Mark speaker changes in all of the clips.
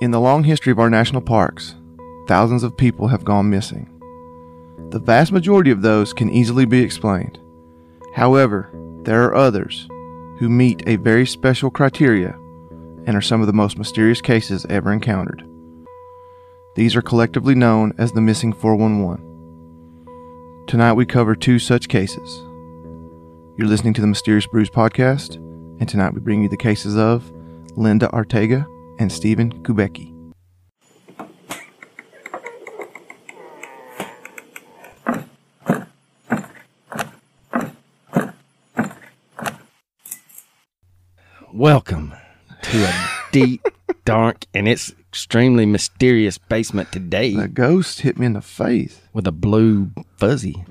Speaker 1: In the long history of our national parks, thousands of people have gone missing. The vast majority of those can easily be explained. However, there are others who meet a very special criteria and are some of the most mysterious cases ever encountered. These are collectively known as the Missing 411. Tonight we cover two such cases. You're listening to the Mysterious Brews podcast, and tonight we bring you the cases of Linda Arteaga and Stephen Kubecki.
Speaker 2: Welcome to a deep, dark, and it's extremely mysterious basement today
Speaker 1: The ghost hit me in the face.
Speaker 2: with a blue fuzzy.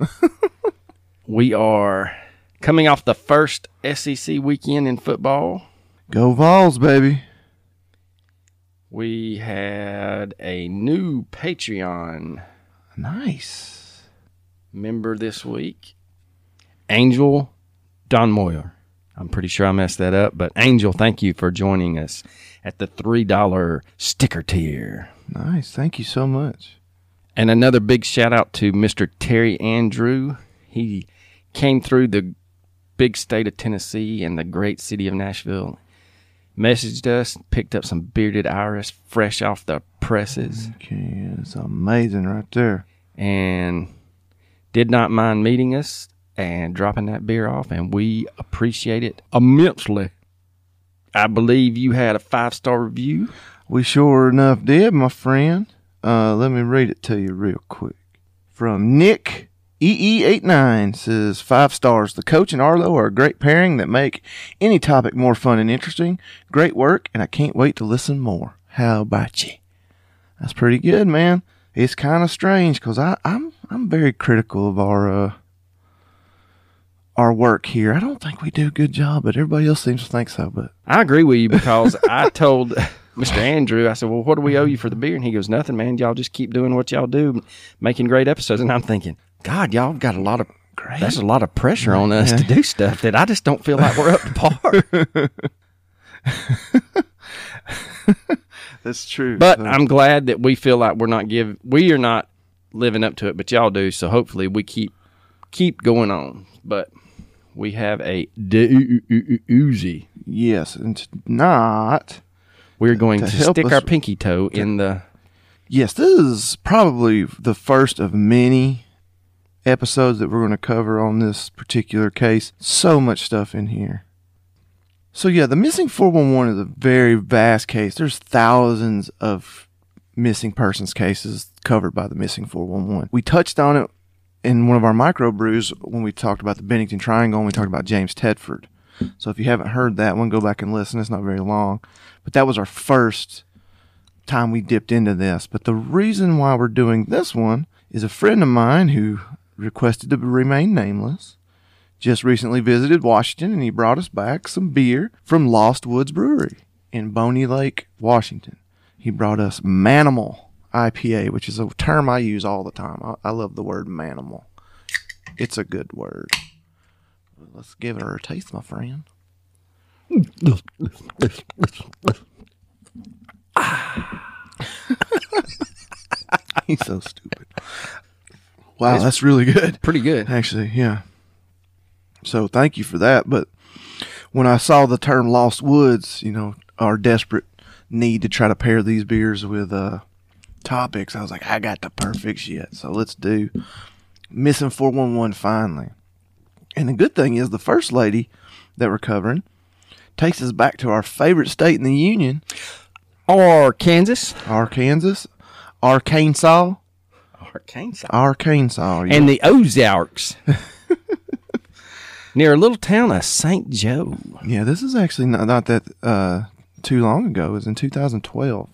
Speaker 2: we are coming off the first SEC weekend in football.
Speaker 1: Go Vols, baby.
Speaker 2: We had a new Patreon
Speaker 1: Nice.
Speaker 2: member this week, Angel Don Moyer. I'm pretty sure I messed that up, but Angel, thank you for joining us at the $3 sticker tier.
Speaker 1: Nice. Thank you so much.
Speaker 2: And another big shout out to Mr. Terry Andrew. He came through the big state of Tennessee and the great city of Nashville. Messaged us, picked up some bearded iris fresh off the presses,
Speaker 1: Okay, it's amazing right there.
Speaker 2: and did not mind meeting us and dropping that beer off. And we appreciate it immensely. I believe you had a five star review.
Speaker 1: We sure enough did, my friend. Uh, let me read it to you real quick. From Nick EE89 says five stars. The coach and Arlo are a great pairing that make any topic more fun and interesting. Great work, and I can't wait to listen more. How about you? That's pretty good, man. It's kind of strange because I'm I'm very critical of our uh, our work here. I don't think we do a good job, but everybody else seems to think so. But
Speaker 2: I agree with you because I told Mr. Andrew, I said, Well, what do we owe you for the beer? And he goes, Nothing, man. Y'all just keep doing what y'all do, making great episodes. And I'm thinking, God, y'all got a lot of
Speaker 1: Great.
Speaker 2: That's a lot of pressure on us to do stuff that I just don't feel like we're up to par.
Speaker 1: that's true.
Speaker 2: But
Speaker 1: So-
Speaker 2: I'm glad that we feel like we're not give we are not living up to it, but y'all do. So hopefully we keep keep going on. But we have a doozy.
Speaker 1: Yes, and not.
Speaker 2: We're going
Speaker 1: To
Speaker 2: to, stick our pinky toe in the
Speaker 1: Yes, this is probably the first of many episodes that we're going to cover on this particular case. So much stuff in here. So, yeah, the missing 411 is a very vast case. There's thousands of missing persons cases covered by the missing 411. We touched on it in one of our micro brews when we talked about the Bennington Triangle and we talked about James Tedford. So, if you haven't heard that one, go back and listen. It's not very long. But that was our first time we dipped into this. But the reason why we're doing this one is a friend of mine who requested to remain nameless. Just recently visited Washington and he brought us back some beer from Lost Woods Brewery in Bonney Lake, Washington. He brought us Manimal IPA, which is a term I use all the time. I, I love the word manimal. It's a good word. Let's give her a taste, my friend. He's so stupid. Wow, that's really good.
Speaker 2: pretty good.
Speaker 1: Actually, yeah. So thank you for that. But when I saw the term Lost Woods, you know, our desperate need to try to pair these beers with uh, topics, I was like, I got the perfect shit. So let's do Missing 411 finally. And the good thing is, the first lady that we're covering takes us back to our favorite state in the Union,
Speaker 2: Or Kansas.
Speaker 1: Arkansas, Arkansas,
Speaker 2: Arkansas.
Speaker 1: Arkansas. yeah.
Speaker 2: And the Ozarks. Near a little town of St. Joe.
Speaker 1: Yeah, this is actually not, not that uh, too long ago. It was in 2012.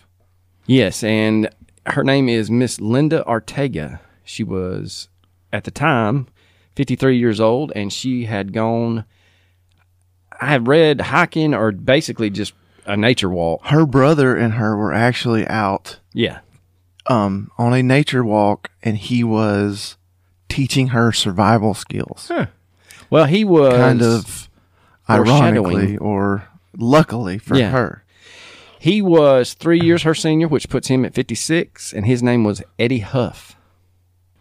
Speaker 2: Yes, and her name is Miss Linda Ortega. She was at the time 53 years old, and she had gone. I have read hiking or basically just a nature walk.
Speaker 1: Her brother and her were actually out
Speaker 2: Yeah,
Speaker 1: um, on a nature walk, and he was teaching her survival skills.
Speaker 2: well, he was
Speaker 1: Kind of ironically or luckily for
Speaker 2: Yeah.
Speaker 1: her.
Speaker 2: He was three years her senior, which puts him at 56, and his name was Eddie Huff.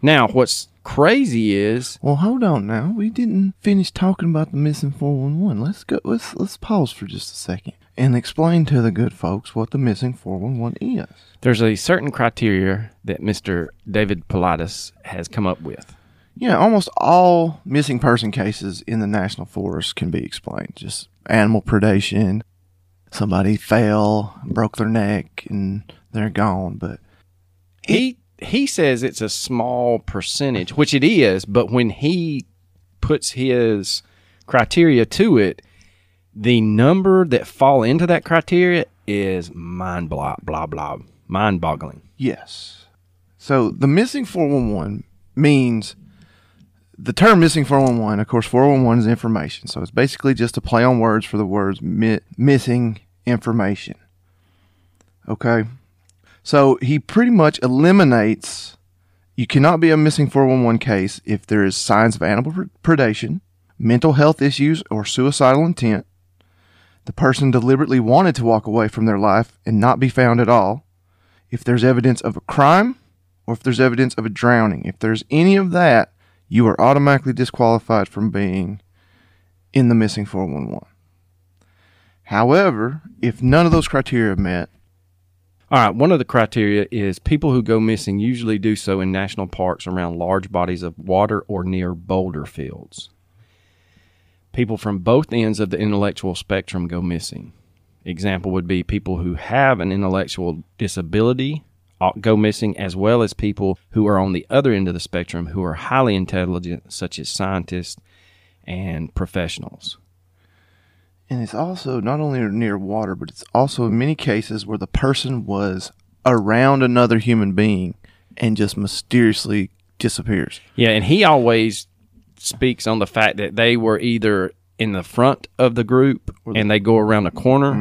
Speaker 2: Now, what's crazy is
Speaker 1: Well, hold on now. We didn't finish talking about the missing 411. Let's go let's let's pause for just a second and explain to the good folks what the missing 411 is.
Speaker 2: there's a certain criteria that Mr. David Paulides has come up with.
Speaker 1: Yeah, almost all missing person cases in the national forest can be explained. Just animal predation, somebody fell, broke their neck, and they're gone. But
Speaker 2: He he says it's a small percentage, which it is, but when he puts his criteria to it, the number that fall into that criteria is mind blah blah blah mind boggling.
Speaker 1: yes. So the missing 411 means the term missing 411, of course, 411 is information. So it's basically just a play on words for the words mi- missing information. Okay. So he pretty much eliminates you cannot be a missing 411 case if there is signs of animal predation, mental health issues, or suicidal intent. The person deliberately wanted to walk away from their life and not be found at all. If there's evidence of a crime or if there's evidence of a drowning. If there's any of that, you are automatically disqualified from being in the missing 411. However, if none of those criteria are met,
Speaker 2: All right, one of the criteria is people who go missing usually do so in national parks around large bodies of water or near boulder fields. People from both ends of the intellectual spectrum go missing. Example would be people who have an intellectual disability uh, go missing, as well as people who are on the other end of the spectrum who are highly intelligent, such as scientists and professionals.
Speaker 1: and it's also not only near water, but it's also in many cases where the person was around another human being and just mysteriously disappears.
Speaker 2: Yeah, and he always speaks on the fact that they were either in the front of the group and they go around a corner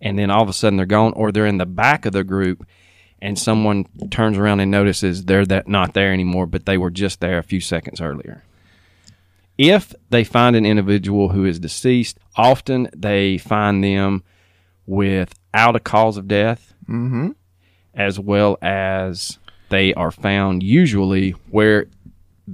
Speaker 2: and then all of a sudden they're gone, or they're in the back of the group and someone turns around and notices they're that not there anymore, but they were just there a few seconds earlier. If they find an individual who is deceased, often they find them without a cause of death,
Speaker 1: Mm-hmm.
Speaker 2: as well as they are found usually where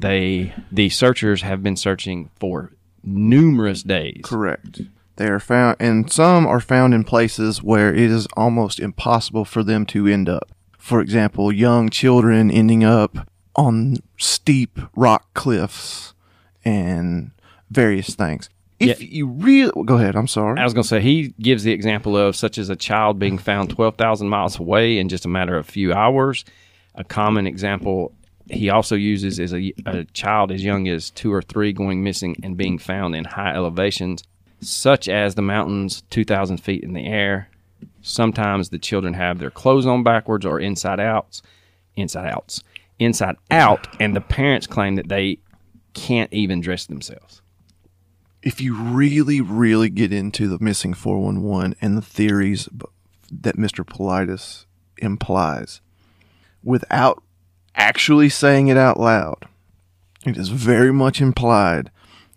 Speaker 2: they the searchers have been searching for numerous days.
Speaker 1: Correct. They are found, and some are found in places where it is almost impossible for them to end up. For example, young children ending up on steep rock cliffs and various things. If
Speaker 2: Yeah.
Speaker 1: you really go ahead, I'm sorry.
Speaker 2: I was going to say he gives the example of such as a child being found 12,000 miles away in just a matter of a few hours. A common example he also uses is a, a child as young as two or three going missing and being found in high elevations, such as the mountains 2,000 feet in the air. Sometimes the children have their clothes on backwards or inside outs, inside outs, inside out, and the parents claim that they can't even dress themselves.
Speaker 1: if you really, really get into the missing 411 and the theories that Mr. Paulides implies without actually saying it out loud, it is very much implied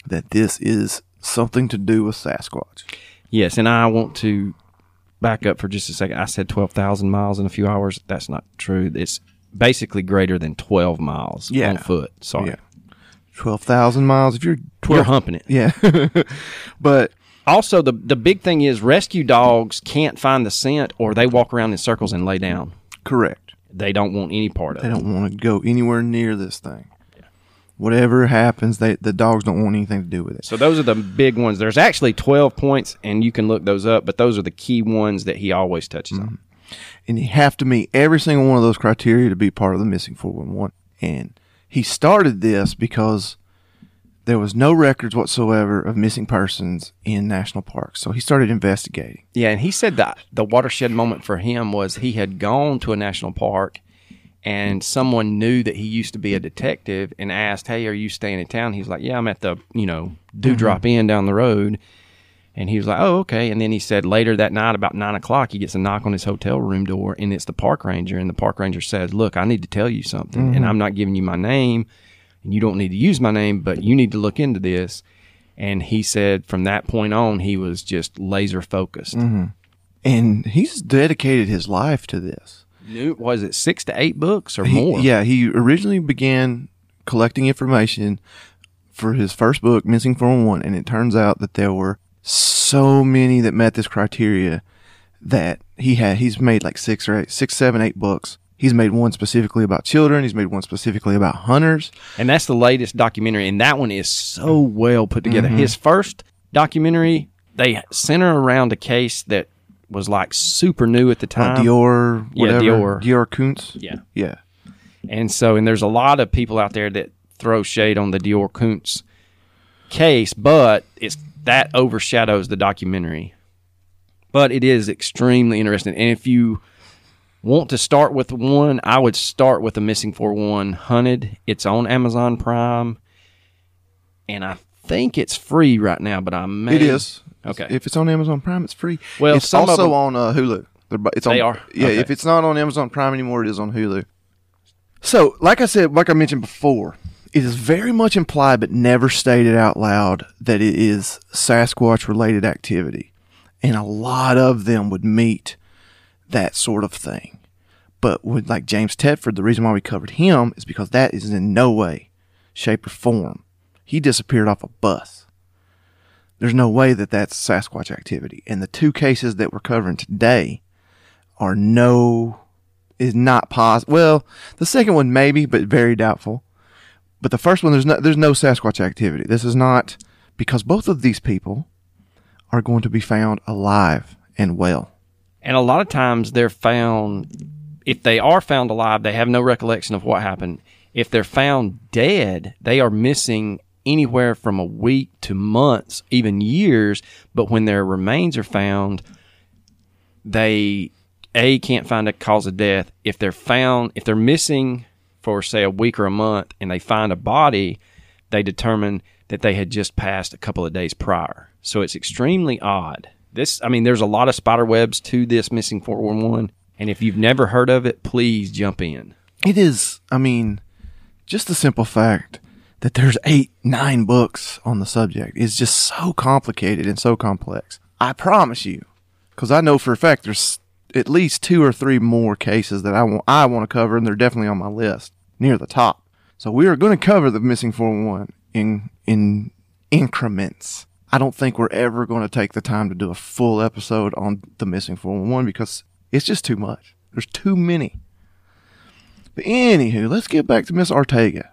Speaker 1: that this is something to do with Sasquatch.
Speaker 2: Yes, and I want to back up for just a second. I said 12,000 miles in a few hours. That's not true. It's basically greater than 12 miles
Speaker 1: Yeah.
Speaker 2: on foot. Sorry.
Speaker 1: Yeah. 12,000 miles. If you're 12,
Speaker 2: You're humping it.
Speaker 1: Yeah. but
Speaker 2: Also, the, the big thing is rescue dogs can't find the scent or they walk around in circles and lay down.
Speaker 1: correct.
Speaker 2: They don't want any part of it.
Speaker 1: They
Speaker 2: it.
Speaker 1: don't want to go anywhere near this thing. Whatever happens, they the dogs don't want anything to do with it.
Speaker 2: So those are the big ones. There's actually 12 points, and you can look those up, but those are the key ones that he always touches on. Mm-hmm.
Speaker 1: and you have to meet every single one of those criteria to be part of the missing 411 and he started this because there was no records whatsoever of missing persons in national parks. So he started investigating.
Speaker 2: Yeah, and he said that the watershed moment for him was he had gone to a national park and someone knew that he used to be a detective and asked, Hey, are you staying in town? He's like, Yeah, I'm at the, you know, Dewdrop mm-hmm. Inn down the road. And he was like, Oh, okay. And then he said later that night, about nine o'clock, he gets a knock on his hotel room door and it's the park ranger. And the park ranger says, Look, I need to tell you something. Mm-hmm. And I'm not giving you my name and you don't need to use my name, but you need to look into this. And he said from that point on, he was just laser focused. Mm-hmm.
Speaker 1: And he's dedicated his life to this.
Speaker 2: New, was it six to eight books or
Speaker 1: He-
Speaker 2: more?
Speaker 1: yeah, he originally began collecting information for his first book, Missing 411, and it turns out that there were so many that met this criteria that he had he's made like six or eight, six, seven, eight books. He's made one specifically about children. He's made one specifically about hunters.
Speaker 2: And that's the latest documentary, and that one is so well put together. His first documentary, they center around a case that was like super new at the
Speaker 1: Uh,
Speaker 2: time.
Speaker 1: DeOrr,
Speaker 2: yeah. DeOrr.
Speaker 1: DeOrr Kunz.
Speaker 2: Yeah.
Speaker 1: Yeah.
Speaker 2: And so, and there's a lot of people out there that throw shade on the DeOrr Kunz case, but it's that overshadows the documentary. But it is extremely interesting. And if you want to start with one, I would start with the Missing 4-1 Hunted. It's on Amazon Prime. And I think it's free right now, but I may.
Speaker 1: It is.
Speaker 2: Okay.
Speaker 1: If it's on Amazon Prime, it's free.
Speaker 2: Well,
Speaker 1: it's also
Speaker 2: them-
Speaker 1: on uh, Hulu. They're It's on,
Speaker 2: They are?
Speaker 1: Yeah.
Speaker 2: Okay.
Speaker 1: If it's not on Amazon Prime anymore, it is on Hulu. So, like I said, like I mentioned before, it is very much implied but never stated out loud that it is Sasquatch related activity. And a lot of them would meet that sort of thing. But with like James Tedford, the reason why we covered him is because that is in no way, shape, or form. He disappeared off a bus. There's no way that that's Sasquatch activity. And the two cases that we're covering today are no, is not possible. Well, the second one maybe, but very doubtful. But the first one, there's no, there's no Sasquatch activity. This is not because both of these people are going to be found alive and well.
Speaker 2: And a lot of times they're found, if they are found alive, they have no recollection of what happened. If they're found dead, they are missing anywhere from a week to months, even years. But when their remains are found, they a can't find a cause of death. If they're found, if they're missing for say a week or a month, and they find a body, they determine that they had just passed a couple of days prior. So it's extremely odd. This, I mean, there's a lot of spider webs to this missing 411, and if you've never heard of it, please jump in.
Speaker 1: It is, I mean, just the simple fact that there's eight, nine books on the subject is just so complicated and so complex. I promise you, because I know for a fact there's at least two or three more cases that I want, I want to cover, and they're definitely on my list near the top. So we are going to cover the missing 411 in in increments. I don't think we're ever going to take the time to do a full episode on the missing 411 because it's just too much. There's too many. But anywho, let's get back to Miss Ortega.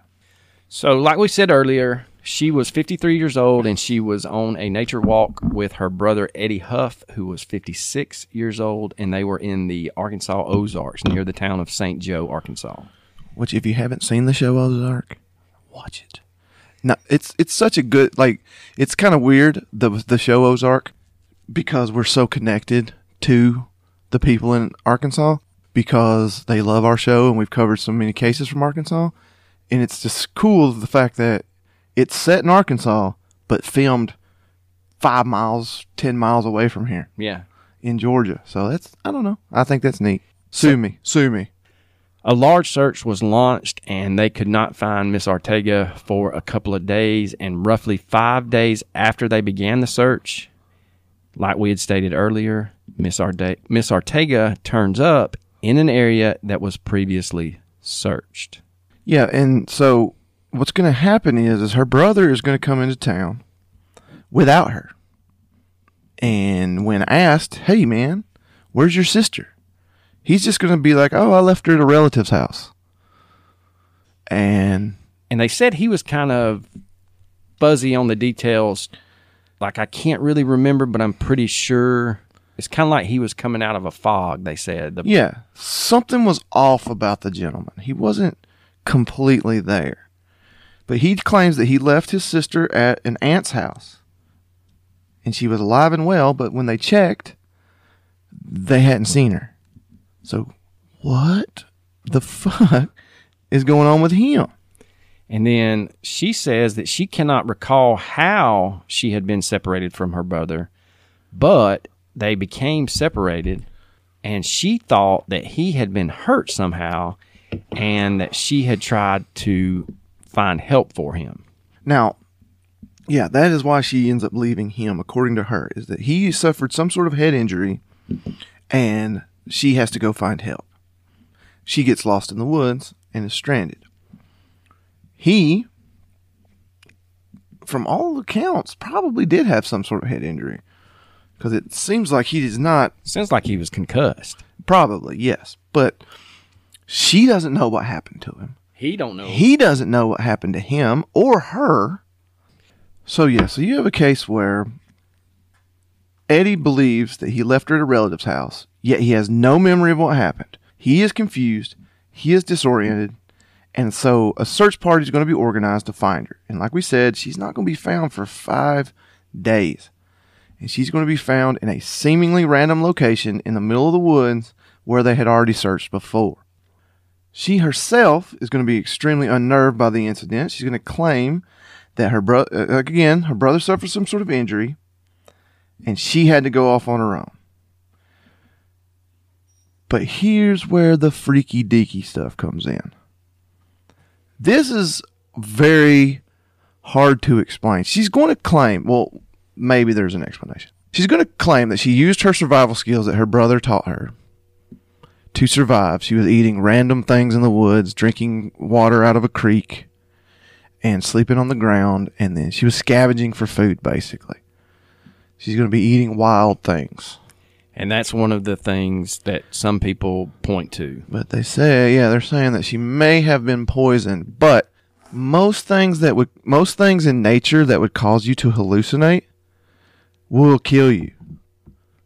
Speaker 2: So, like we said earlier, she was 53 years old and she was on a nature walk with her brother Eddie Huff, who was 56 years old, and they were in the Arkansas Ozarks near the town of St. Joe, Arkansas.
Speaker 1: Which, if you haven't seen the show Ozark, watch it. Now, it's it's such a good like. It's kind of weird the the show Ozark because we're so connected to the people in Arkansas because they love our show and we've covered so many cases from Arkansas, and it's just cool the fact that it's set in Arkansas but filmed five miles, ten miles away from here
Speaker 2: Yeah.
Speaker 1: in Georgia. So that's I don't know. I think that's neat. Sue me, sue me.
Speaker 2: A large search was launched and they could not find Miss Ortega for a couple of days. And roughly five days after they began the search, like we had stated earlier, Miss, Arde- Miss Ortega turns up in an area that was previously searched.
Speaker 1: Yeah, and so what's going to happen is, is her brother is going to come into town without her. And when asked, "Hey, man, where's your sister?" He's just going to be like, "Oh, I left her at a relative's house." And
Speaker 2: And they said he was kind of fuzzy on the details. Like, I can't really remember, but I'm pretty sure. It's kind of like he was coming out of a fog, they said. The,
Speaker 1: yeah, something was off about the gentleman. He wasn't completely there. But he claims that he left his sister at an aunt's house. And she was alive and well, but when they checked, they hadn't seen her. So, what the fuck is going on with him?
Speaker 2: And then she says that she cannot recall how she had been separated from her brother, but they became separated, and she thought that he had been hurt somehow and that she had tried to find help for him.
Speaker 1: Now, yeah, that is why she ends up leaving him, according to her, is that he suffered some sort of head injury and she has to go find help. She gets lost in the woods and is stranded. He, from all accounts, probably did have some sort of head injury because it seems like he does not.
Speaker 2: Sounds like he was concussed.
Speaker 1: Probably, yes. But she doesn't know what happened to him.
Speaker 2: He don't know.
Speaker 1: He doesn't know what happened to him or her. So yeah, so you have a case where Eddie believes that he left her at a relative's house, yet he has no memory of what happened. He is confused, he is disoriented, and so a search party is going to be organized to find her. And like we said, she's not going to be found for five days. And she's going to be found in a seemingly random location in the middle of the woods where they had already searched before. She herself is going to be extremely unnerved by the incident. She's going to claim that her brother, uh, again, her brother suffered some sort of injury and she had to go off on her own. But here's where the freaky deaky stuff comes in. This is very hard to explain. She's going to claim, well, maybe there's an explanation. She's going to claim that she used her survival skills that her brother taught her to survive. She was eating random things in the woods, drinking water out of a creek, and sleeping on the ground. And then she was scavenging for food, basically. She's going to be eating wild things.
Speaker 2: And that's one of the things that some people point to.
Speaker 1: But they say, yeah, they're saying that she may have been poisoned. But most things that would, most things in nature that would cause you to hallucinate will kill you.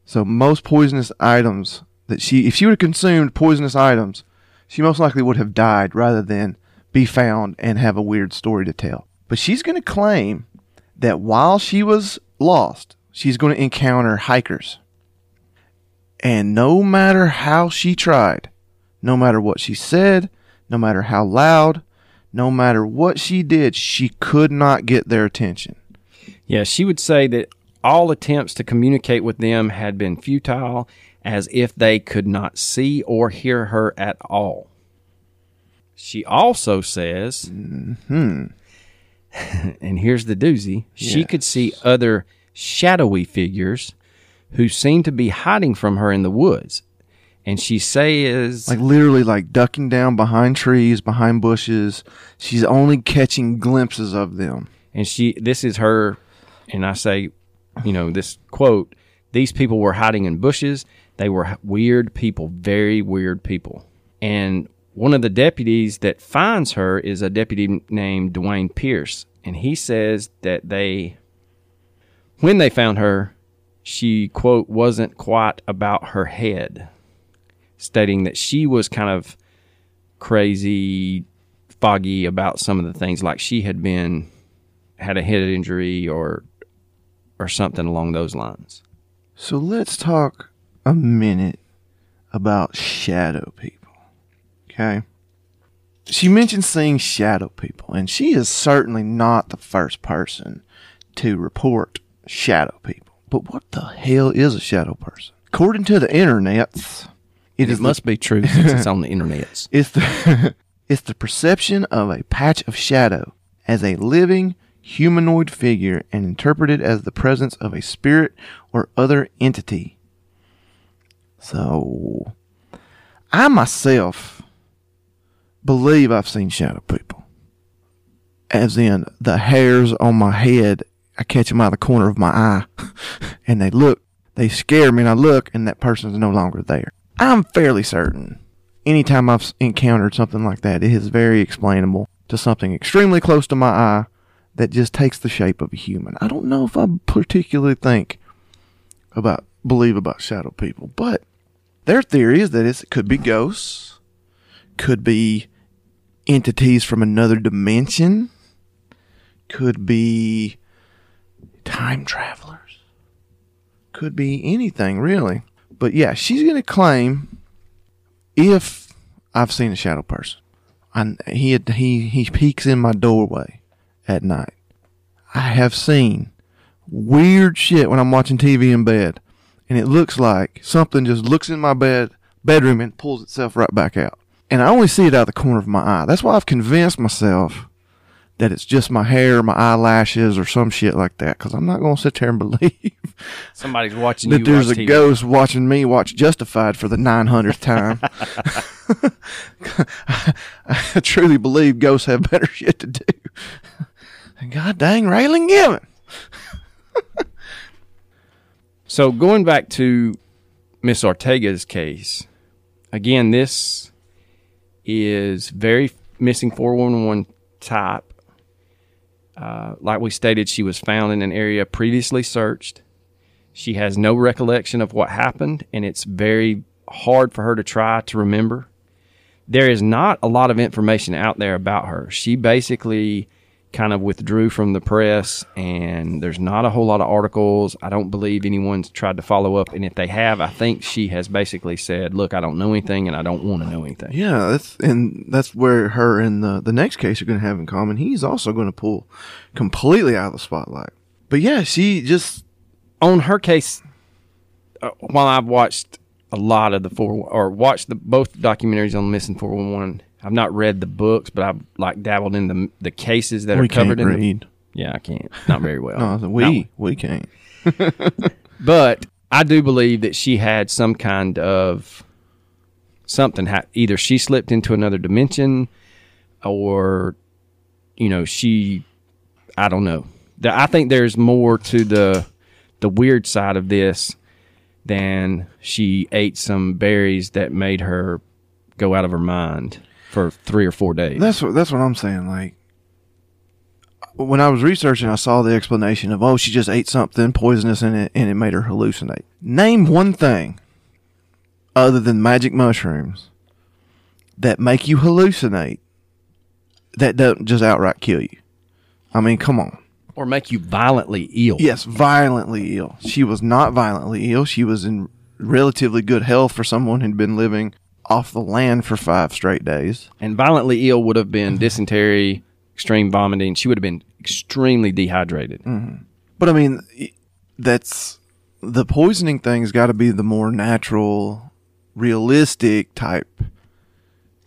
Speaker 1: So most poisonous items that she, if she would have consumed poisonous items, she most likely would have died rather than be found and have a weird story to tell. But she's going to claim that while she was lost, she's going to encounter hikers. And no matter how she tried, no matter what she said, no matter how loud, no matter what she did, she could not get their attention.
Speaker 2: Yeah, she would say that all attempts to communicate with them had been futile, as if they could not see or hear her at all. She also says,
Speaker 1: Hmm.
Speaker 2: and here's the doozy she
Speaker 1: Yes.
Speaker 2: could see other shadowy figures who seemed to be hiding from her in the woods. And she says,
Speaker 1: Like literally like ducking down behind trees, behind bushes. She's only catching glimpses of them.
Speaker 2: and she, this is her, and I say, you know, this quote, these people were hiding in bushes. They were weird people, very weird people. And one of the deputies that finds her is a deputy named Dwayne Pierce. And he says that they, when they found her, she, quote, wasn't quite about her head, stating that she was kind of crazy, foggy about some of the things, like she had been, had a head injury or, or something along those lines.
Speaker 1: So let's talk a minute about shadow people. Okay. She mentioned seeing shadow people, and she is certainly not the first person to report shadow people. But what the hell is a shadow person? According to the internets,
Speaker 2: It,
Speaker 1: is the-
Speaker 2: must be true since it's on the internets.
Speaker 1: It's the it's the perception of a patch of shadow as a living humanoid figure and interpreted as the presence of a spirit or other entity. So I myself believe I've seen shadow people. As in the hairs on my head, I catch them out of the corner of my eye and they look, they scare me and I look and that person's no longer there. I'm fairly certain anytime I've encountered something like that, it is very explainable to something extremely close to my eye that just takes the shape of a human. I don't know if I particularly think about believe about shadow people, but their theory is that it could be ghosts, could be entities from another dimension, Could be time travelers. Could be anything, really. But yeah, she's going to claim if I've seen a shadow person. I, he, he, he peeks in my doorway at night. I have seen weird shit when I'm watching TV in bed. And it looks like something just looks in my bed, bedroom and pulls itself right back out. And I only see it out the corner of my eye. That's why I've convinced myself that it's just my hair, my eyelashes, or some shit like that. Because I'm not going to sit there and believe
Speaker 2: Somebody's watching
Speaker 1: that
Speaker 2: you
Speaker 1: there's a
Speaker 2: TV.
Speaker 1: ghost watching me watch Justified for the 900th time. I truly believe ghosts have better shit to do. And God dang Raylan Givens.
Speaker 2: So going back to Miss Ortega's case, again, this is very missing 411 type. Uh, like we stated, she was found in an area previously searched. She has no recollection of what happened, and it's very hard for her to try to remember. There is not a lot of information out there about her. She basically kind of withdrew from the press, and there's not a whole lot of articles. I don't believe anyone's tried to follow up, and if they have, I think she has basically said, "Look, I don't know anything, and I don't want to know anything."
Speaker 1: Yeah, that's and that's where her and the the next case are going to have in common. He's also going to pull completely out of the spotlight. But yeah, she just
Speaker 2: on her case, uh, while I've watched a lot of the four or watched the both documentaries on missing four one one, I've not read the books, but I've like dabbled in the the cases that
Speaker 1: we
Speaker 2: are covered
Speaker 1: can't
Speaker 2: in. The,
Speaker 1: read.
Speaker 2: yeah, I can't, not very well.
Speaker 1: No,
Speaker 2: Not-
Speaker 1: we we can't.
Speaker 2: but I do believe that she had some kind of something. Ha- either she slipped into another dimension, or you know, she. I don't know. The- I think there's more to the the weird side of this than she ate some berries that made her go out of her mind for three or four days.
Speaker 1: That's what that's what I'm saying. Like when I was researching, I saw the explanation of oh, she just ate something poisonous and it and it made her hallucinate. Name one thing other than magic mushrooms that make you hallucinate that doesn't just outright kill you. I mean, come on.
Speaker 2: or make you violently ill.
Speaker 1: Yes, violently ill. She was not violently ill. She was in relatively good health for someone who'd been living off the land for five straight days.
Speaker 2: And violently ill would have been dysentery, extreme vomiting. She would have been extremely dehydrated. Mm-hmm.
Speaker 1: But I mean, that's the poisoning thing's got to be the more natural, realistic type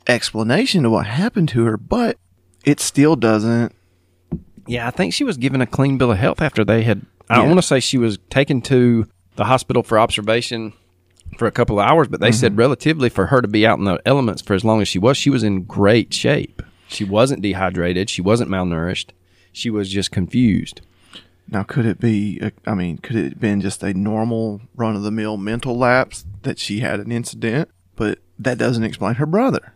Speaker 1: explanation to what happened to her, but it still doesn't.
Speaker 2: Yeah, I think she was given a clean bill of health after they had. I
Speaker 1: Yeah.
Speaker 2: want to say she was taken to the hospital for observation for a couple of hours, but they said mm-hmm. relatively for her to be out in the elements for as long as she was, she was in great shape. She wasn't dehydrated. She wasn't malnourished. She was just confused.
Speaker 1: Now, could it be? a- I mean, could it have been just a normal run of the mill mental lapse that she had an incident? But that doesn't explain her brother.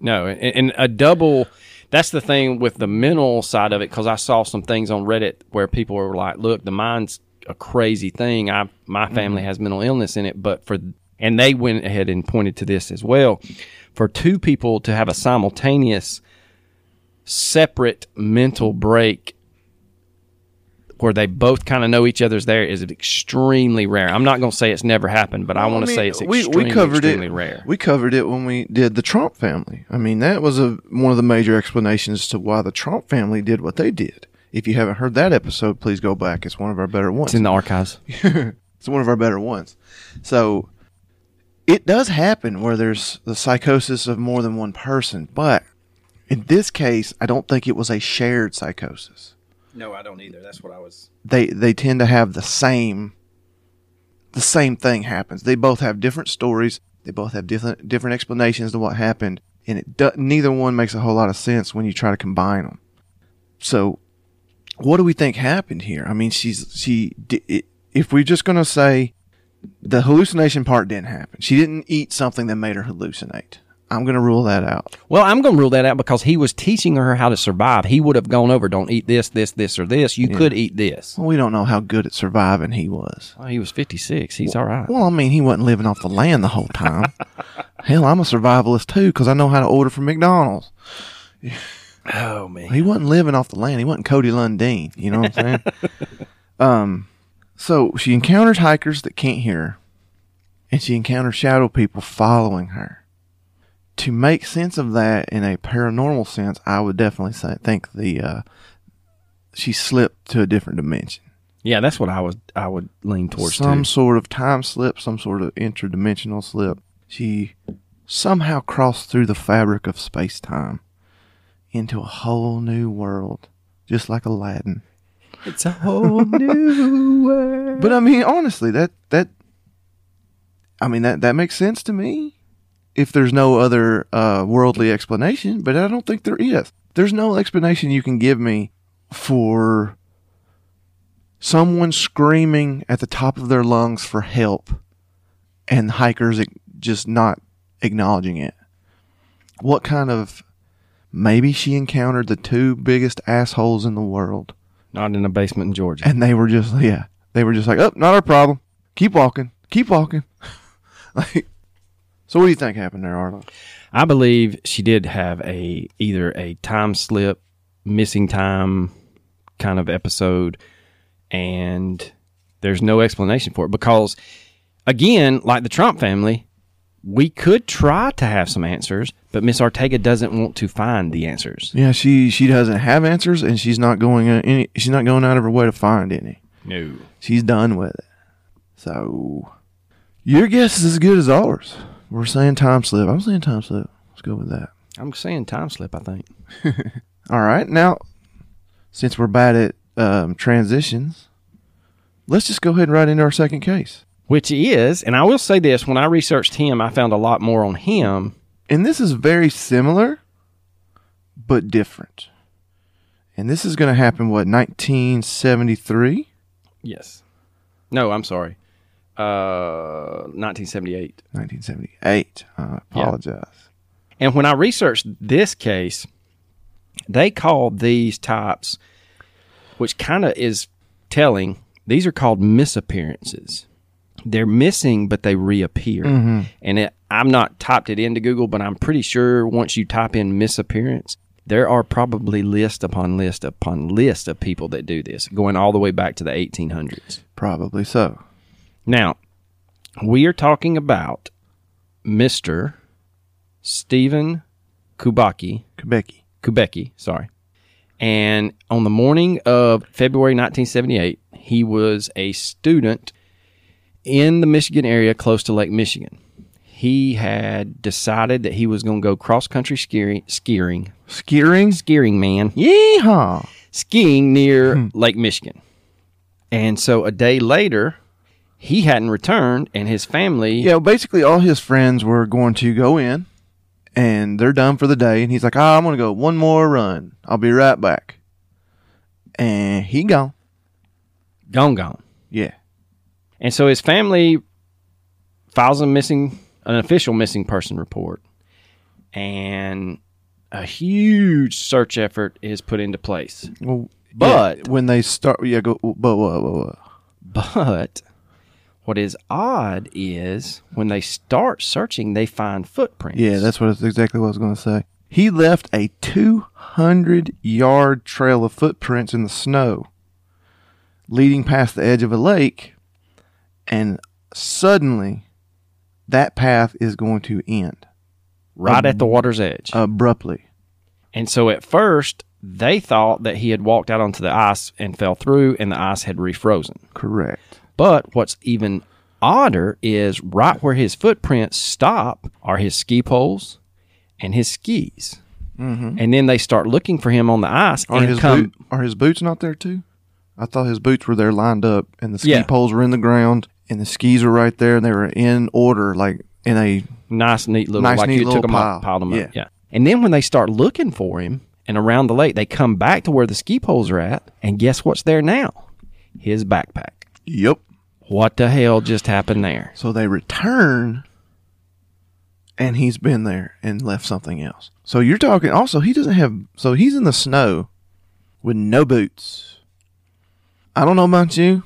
Speaker 2: No, and, and a double. That's the thing with the mental side of it because I saw some things on Reddit where people were like, "Look, the mind's a crazy thing. I my mm-hmm. family has mental illness in it, but for and they went ahead and pointed to this as well. For two people to have a simultaneous, separate mental break where they both kind of know each other's there is extremely rare. I'm not going to say it's never happened, but I want to
Speaker 1: mean,
Speaker 2: say it's
Speaker 1: we,
Speaker 2: extremely,
Speaker 1: we covered
Speaker 2: extremely
Speaker 1: it.
Speaker 2: rare.
Speaker 1: We covered it when we did the Tromp family. I mean, that was a one of the major explanations to why the Tromp family did what they did. If you haven't heard that episode, please go back. It's one of our better ones.
Speaker 2: it's in the archives.
Speaker 1: it's one of our better ones. So it does happen where there's the psychosis of more than one person, but in this case, I don't think it was a shared psychosis.
Speaker 2: No, I don't either. That's what I was.
Speaker 1: They they tend to have the same the same thing happens. They both have different stories. They both have different different explanations to what happened, and it do, neither one makes a whole lot of sense when you try to combine them. So, what do we think happened here? I mean, she's she. If we're just gonna say the hallucination part didn't happen, she didn't eat something that made her hallucinate. I'm gonna rule that out.
Speaker 2: Well, I'm going to rule that out because he was teaching her how to survive. He would have gone over, don't eat this, this, this, or this. You could eat this.
Speaker 1: Well, we don't know how good at surviving he was.
Speaker 2: Well, he was 56. He's all right.
Speaker 1: Well, I mean, he wasn't living off the land the whole time. Hell, I'm a survivalist too because I know how to order from McDonald's.
Speaker 2: Oh man.
Speaker 1: He wasn't living off the land. He wasn't Cody Lundin. You know what I'm saying? um, so she encounters hikers that can't hear her, and she encounters shadow people following her. To make sense of that in a paranormal sense, I would definitely say think the uh, she slipped to a different dimension,
Speaker 2: Yeah, that's what I was. I would lean towards
Speaker 1: some
Speaker 2: too.
Speaker 1: sort of time slip, some sort of interdimensional slip. She somehow crossed through the fabric of space time into a whole new world, just like Aladdin.
Speaker 2: It's a whole new world.
Speaker 1: But I mean, honestly, that that I mean that that makes sense to me. If there's no other uh, worldly explanation, but I don't think there is. There's no explanation you can give me for someone screaming at the top of their lungs for help, and hikers just not acknowledging it. What kind of maybe she encountered the two biggest assholes in the world.
Speaker 2: Not in a basement in Georgia.
Speaker 1: and they were just yeah they were just like oh not our problem. Keep walking. Keep walking. Like so what do you think happened there arlo?
Speaker 2: I believe she did have a either a time slip, missing time kind of episode, and there's no explanation for it because, again, like the Tromp family, we could try to have some answers, but Miss Ortega doesn't want to find the answers.
Speaker 1: yeah she she doesn't have answers and she's not going uh, any she's not going out of her way to find any.
Speaker 2: No.
Speaker 1: she's done with it. So your guess is as good as ours. We're saying time slip. I'm saying time slip. Let's go with that.
Speaker 2: I'm saying time slip, I think.
Speaker 1: all right now since we're bad at um, transitions let's just go ahead and right into our second case
Speaker 2: Which is, and I will say this when I researched him, I found a lot more on him.
Speaker 1: and this is very similar but different and this is going to happen what 1973
Speaker 2: Yes. No, I'm sorry. Uh, 1978.
Speaker 1: 1978 i apologize
Speaker 2: And when I researched this case, they called these types, which kind of is telling, these are called misappearances. They're missing, but they reappear. Mm-hmm. And it, I'm not typed it into Google, but I'm pretty sure once you type in misappearance, there are probably list upon list upon list of people that do this, going all the way back to the 1800s.
Speaker 1: probably so
Speaker 2: Now, we are talking about Mr. Stephen Kubaki,
Speaker 1: Quebec.
Speaker 2: Kubeki, sorry. And on the morning of February 1978, he was a student in the Michigan area close to Lake Michigan. He had decided that he was going to go cross country skiing, skiing,
Speaker 1: skiing
Speaker 2: skiing, man,
Speaker 1: yeehaw!
Speaker 2: Skiing near hmm. Lake Michigan. And so a day later, he hadn't returned, and his family
Speaker 1: yeah basically all his friends were going to go in and they're done for the day and he's like oh, i'm going to go one more run. I'll be right back. And he gone.
Speaker 2: Gone gone.
Speaker 1: yeah
Speaker 2: And so his family files a missing an official missing person report and a huge search effort is put into place.
Speaker 1: well
Speaker 2: But-
Speaker 1: yeah, when they start yeah go but what, what, what?
Speaker 2: But what is odd is when they start searching they find footprints.
Speaker 1: Yeah, that's what exactly what I was going to say. He left a 200 yard trail of footprints in the snow, leading past the edge of a lake, and suddenly that path is going to end
Speaker 2: right at the water's edge.
Speaker 1: abruptly.
Speaker 2: And so at first they thought that he had walked out onto the ice and fell through and the ice had refrozen.
Speaker 1: Correct.
Speaker 2: But what's even odder is right where his footprints stop are his ski poles and his skis. Mm-hmm. And then they start looking for him on the ice
Speaker 1: Are
Speaker 2: and
Speaker 1: his
Speaker 2: come.
Speaker 1: boot, are his boots not there too? I thought his boots were there lined up, and the ski
Speaker 2: Yeah.
Speaker 1: poles were in the ground, and the skis were right there, and they were in order, like in a
Speaker 2: nice, neat little,
Speaker 1: Nice,
Speaker 2: like
Speaker 1: neat
Speaker 2: you took
Speaker 1: little
Speaker 2: them
Speaker 1: pile.
Speaker 2: up, piled them
Speaker 1: Yeah.
Speaker 2: up. Yeah. And then when they start looking for him and around the lake, they come back to where the ski poles are at. And guess what's there now? His backpack.
Speaker 1: yep.
Speaker 2: What the hell just happened there?
Speaker 1: So they return, and he's been there and left something else. So you're talking. Also, he doesn't have. So he's in the snow with no boots. I don't know about you,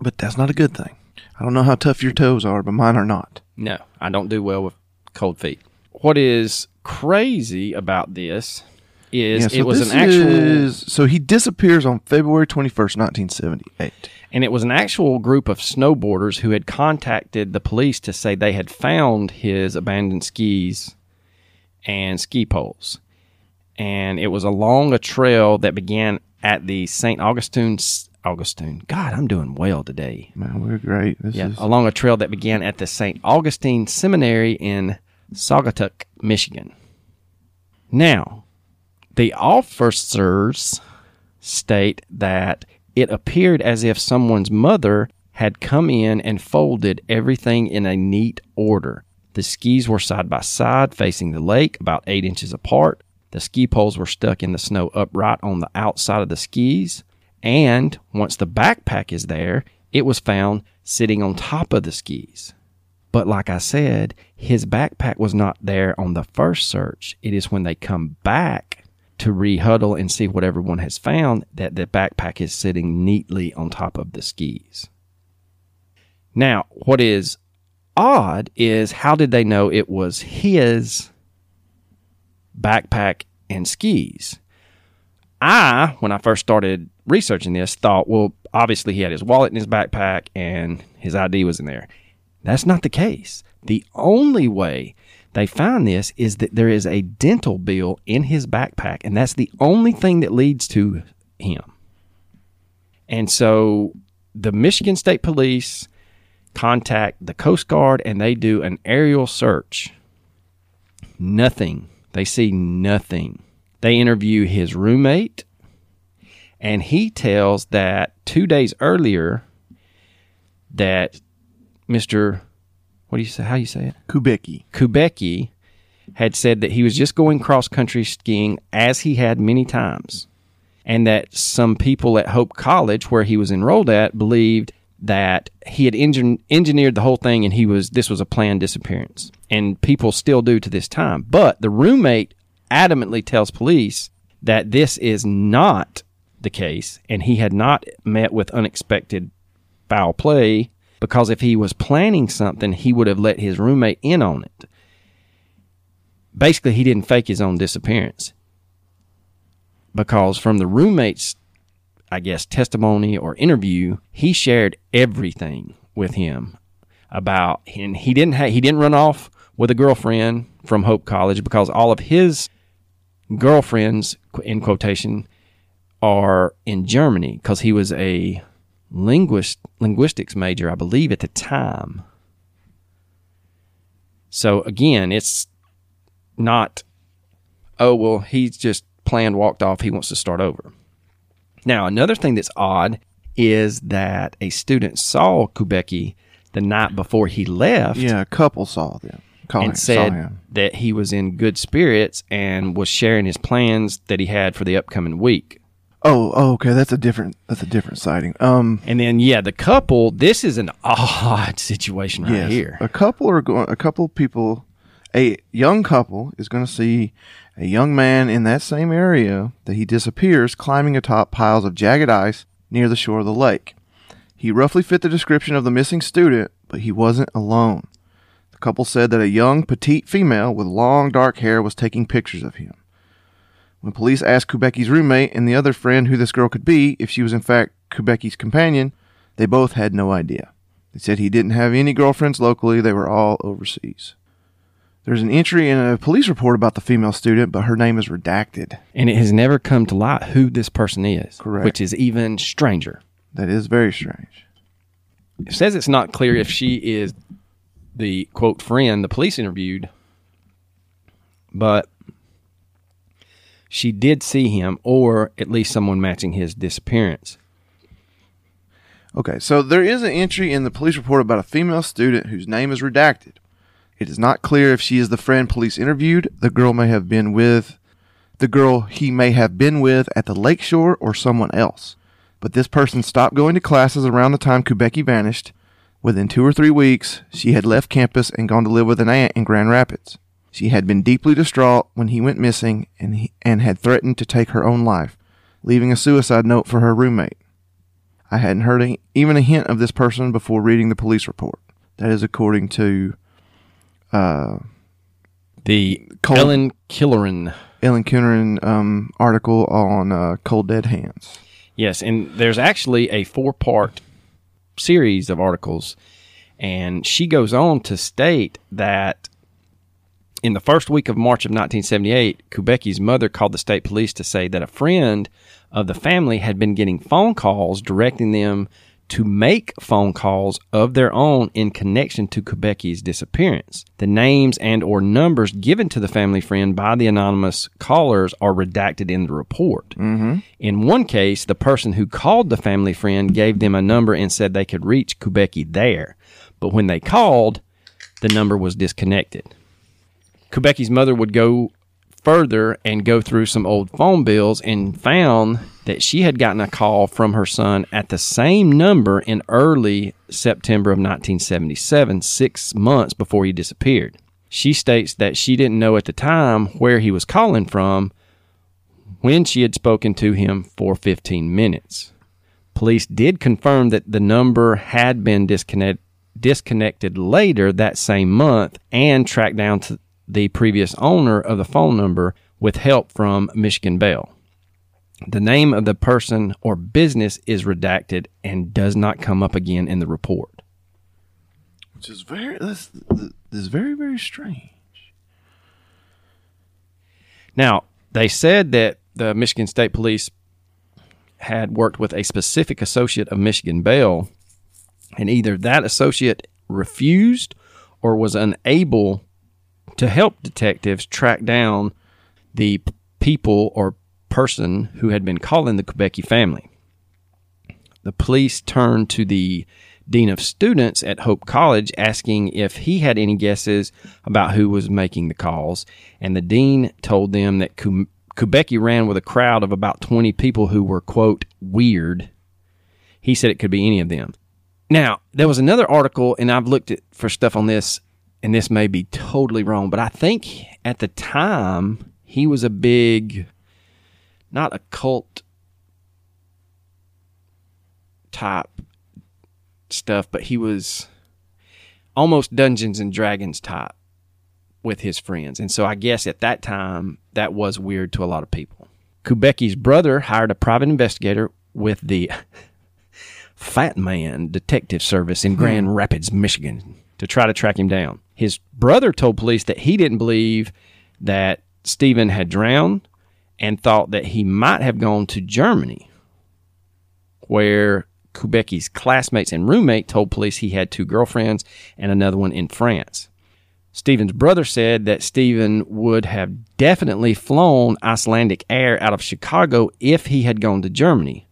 Speaker 1: but that's not a good thing. I don't know how tough your toes are, but mine are not.
Speaker 2: No, I don't do well with cold feet. What is crazy about this is
Speaker 1: Yeah, so
Speaker 2: it was an actual
Speaker 1: is- so he disappears on February 21st, 1978.
Speaker 2: and it was an actual group of snowboarders who had contacted the police to say they had found his abandoned skis and ski poles. And it was along a trail that began at the St. Augustine Augustine. God, I'm doing well today.
Speaker 1: Man, we're great. This
Speaker 2: Yeah,
Speaker 1: is
Speaker 2: along a trail that began at the St. Augustine Seminary in Saugatuck, Michigan. Now, the officers state that it appeared as if someone's mother had come in and folded everything in a neat order. The skis were side by side facing the lake, about eight inches apart. The ski poles were stuck in the snow upright on the outside of the skis. And once the backpack is there, it was found sitting on top of the skis. But like I said, his backpack was not there on the first search. It is when they come back to rehuddle and see what everyone has found that the backpack is sitting neatly on top of the skis. Now, what is odd is how did they know it was his backpack and skis? I, when I first started researching this, thought, well, obviously he had his wallet in his backpack and his ID was in there. That's not the case. The only way they found this is that there is a dental bill in his backpack, and that's the only thing that leads to him. And so the Michigan State Police contact the Coast Guard and they do an aerial search. Nothing. They see nothing. They interview his roommate, and he tells that two days earlier that Mr. What do you say? How you say it?
Speaker 1: Kubacki.
Speaker 2: Kubacki had said that he was just going cross country skiing as he had many times, and that some people at Hope College, where he was enrolled at, believed that he had engin- engineered the whole thing and he was this was a planned disappearance, and people still do to this time. But the roommate adamantly tells police that this is not the case, and he had not met with unexpected foul play because if he was planning something, he would have let his roommate in on it. Basically, he didn't fake his own disappearance because from the roommate's, I guess, testimony or interview, he shared everything with him about, and he didn't ha- he didn't run off with a girlfriend from Hope College because all of his girlfriends, in quotation, are in Germany because he was a linguist linguistics major, I believe, at the time. So again, it's not, oh well, he's just planned, walked off, he wants to start over. Now, another thing that's odd is that a student saw Kubacki the night before he left
Speaker 1: Yeah, a couple saw them. Call him,
Speaker 2: and
Speaker 1: saw
Speaker 2: said
Speaker 1: him.
Speaker 2: that he was in good spirits and was sharing his plans that he had for the upcoming week.
Speaker 1: Oh, oh, okay. That's a different. That's a different sighting. Um,
Speaker 2: And then, yeah, the couple. This is an odd situation right
Speaker 1: yes,
Speaker 2: here.
Speaker 1: a couple are going. A couple of people, a young couple is going to see a young man in that same area that he disappears climbing atop piles of jagged ice near the shore of the lake. He roughly fit the description of the missing student, but he wasn't alone. The couple said that a young, petite female with long, dark hair was taking pictures of him. When police asked Kubacki's roommate and the other friend who this girl could be, if she was in fact Kubacki's companion, they both had no idea. They said he didn't have any girlfriends locally, they were all overseas. There's an entry in a police report about the female student, but her name is redacted.
Speaker 2: And it has never come to light who this person is,
Speaker 1: Correct.
Speaker 2: which is even stranger.
Speaker 1: That is very strange.
Speaker 2: It says it's not clear if she is the quote friend the police interviewed, but she did see him, or at least someone matching his disappearance.
Speaker 1: Okay, so there is an entry in the police report about a female student whose name is redacted. It is not clear if she is the friend police interviewed, the girl may have been with, the girl he may have been with at the lakeshore, or someone else. But this person stopped going to classes around the time Kubacki vanished. Within two or three weeks, she had left campus and gone to live with an aunt in Grand Rapids. She had been deeply distraught when he went missing and, he, and had threatened to take her own life, leaving a suicide note for her roommate. I hadn't heard a, even a hint of this person before reading the police report. That is according to uh,
Speaker 2: The
Speaker 1: Cold-
Speaker 2: Ellen Killeran.
Speaker 1: Ellen Kunnerin um, article on uh, Cold Dead Hands.
Speaker 2: Yes, and there's actually a four part series of articles. And she goes on to state that in the first week of March of 1978, Kubacki's mother called the state police to say that a friend of the family had been getting phone calls directing them to make phone calls of their own in connection to Kubacki's disappearance. The names and or numbers given to the family friend by the anonymous callers are redacted in the report. Mm-hmm. In one case, the person who called the family friend gave them a number and said they could reach Kubacki there. But when they called, the number was disconnected. Kubacki's mother would go further and go through some old phone bills and found that she had gotten a call from her son at the same number in early September of 1977, six months before he disappeared. She states that she didn't know at the time where he was calling from when she had spoken to him for 15 minutes. Police did confirm that the number had been disconnect, disconnected later that same month and tracked down to the previous owner of the phone number with help from Michigan Bell. The name of the person or business is redacted and does not come up again in the report.
Speaker 1: Which is very this, this is very very strange.
Speaker 2: Now, they said that the Michigan State Police had worked with a specific associate of Michigan Bell, and either that associate refused or was unable to help detectives track down the people or person who had been calling the Kubacki family. The police turned to the dean of students at Hope College asking if he had any guesses about who was making the calls, and the dean told them that Kubacki ran with a crowd of about 20 people who were, quote, weird. He said it could be any of them. Now, there was another article, and I've looked at for stuff on this, and this may be totally wrong, but I think at the time he was a big, not a cult type stuff, but he was almost Dungeons and Dragons type with his friends. And so I guess at that time, that was weird to a lot of people. Kubacki's brother hired a private investigator with the Fat Man Detective Service in hmm. Grand Rapids, Michigan, to try to track him down. His brother told police that he didn't believe that Stephen had drowned and thought that he might have gone to Germany, where Kubacki's classmates and roommate told police he had two girlfriends and another one in France. Stephen's brother said that Stephen would have definitely flown Icelandic Air out of Chicago if he had gone to Germany.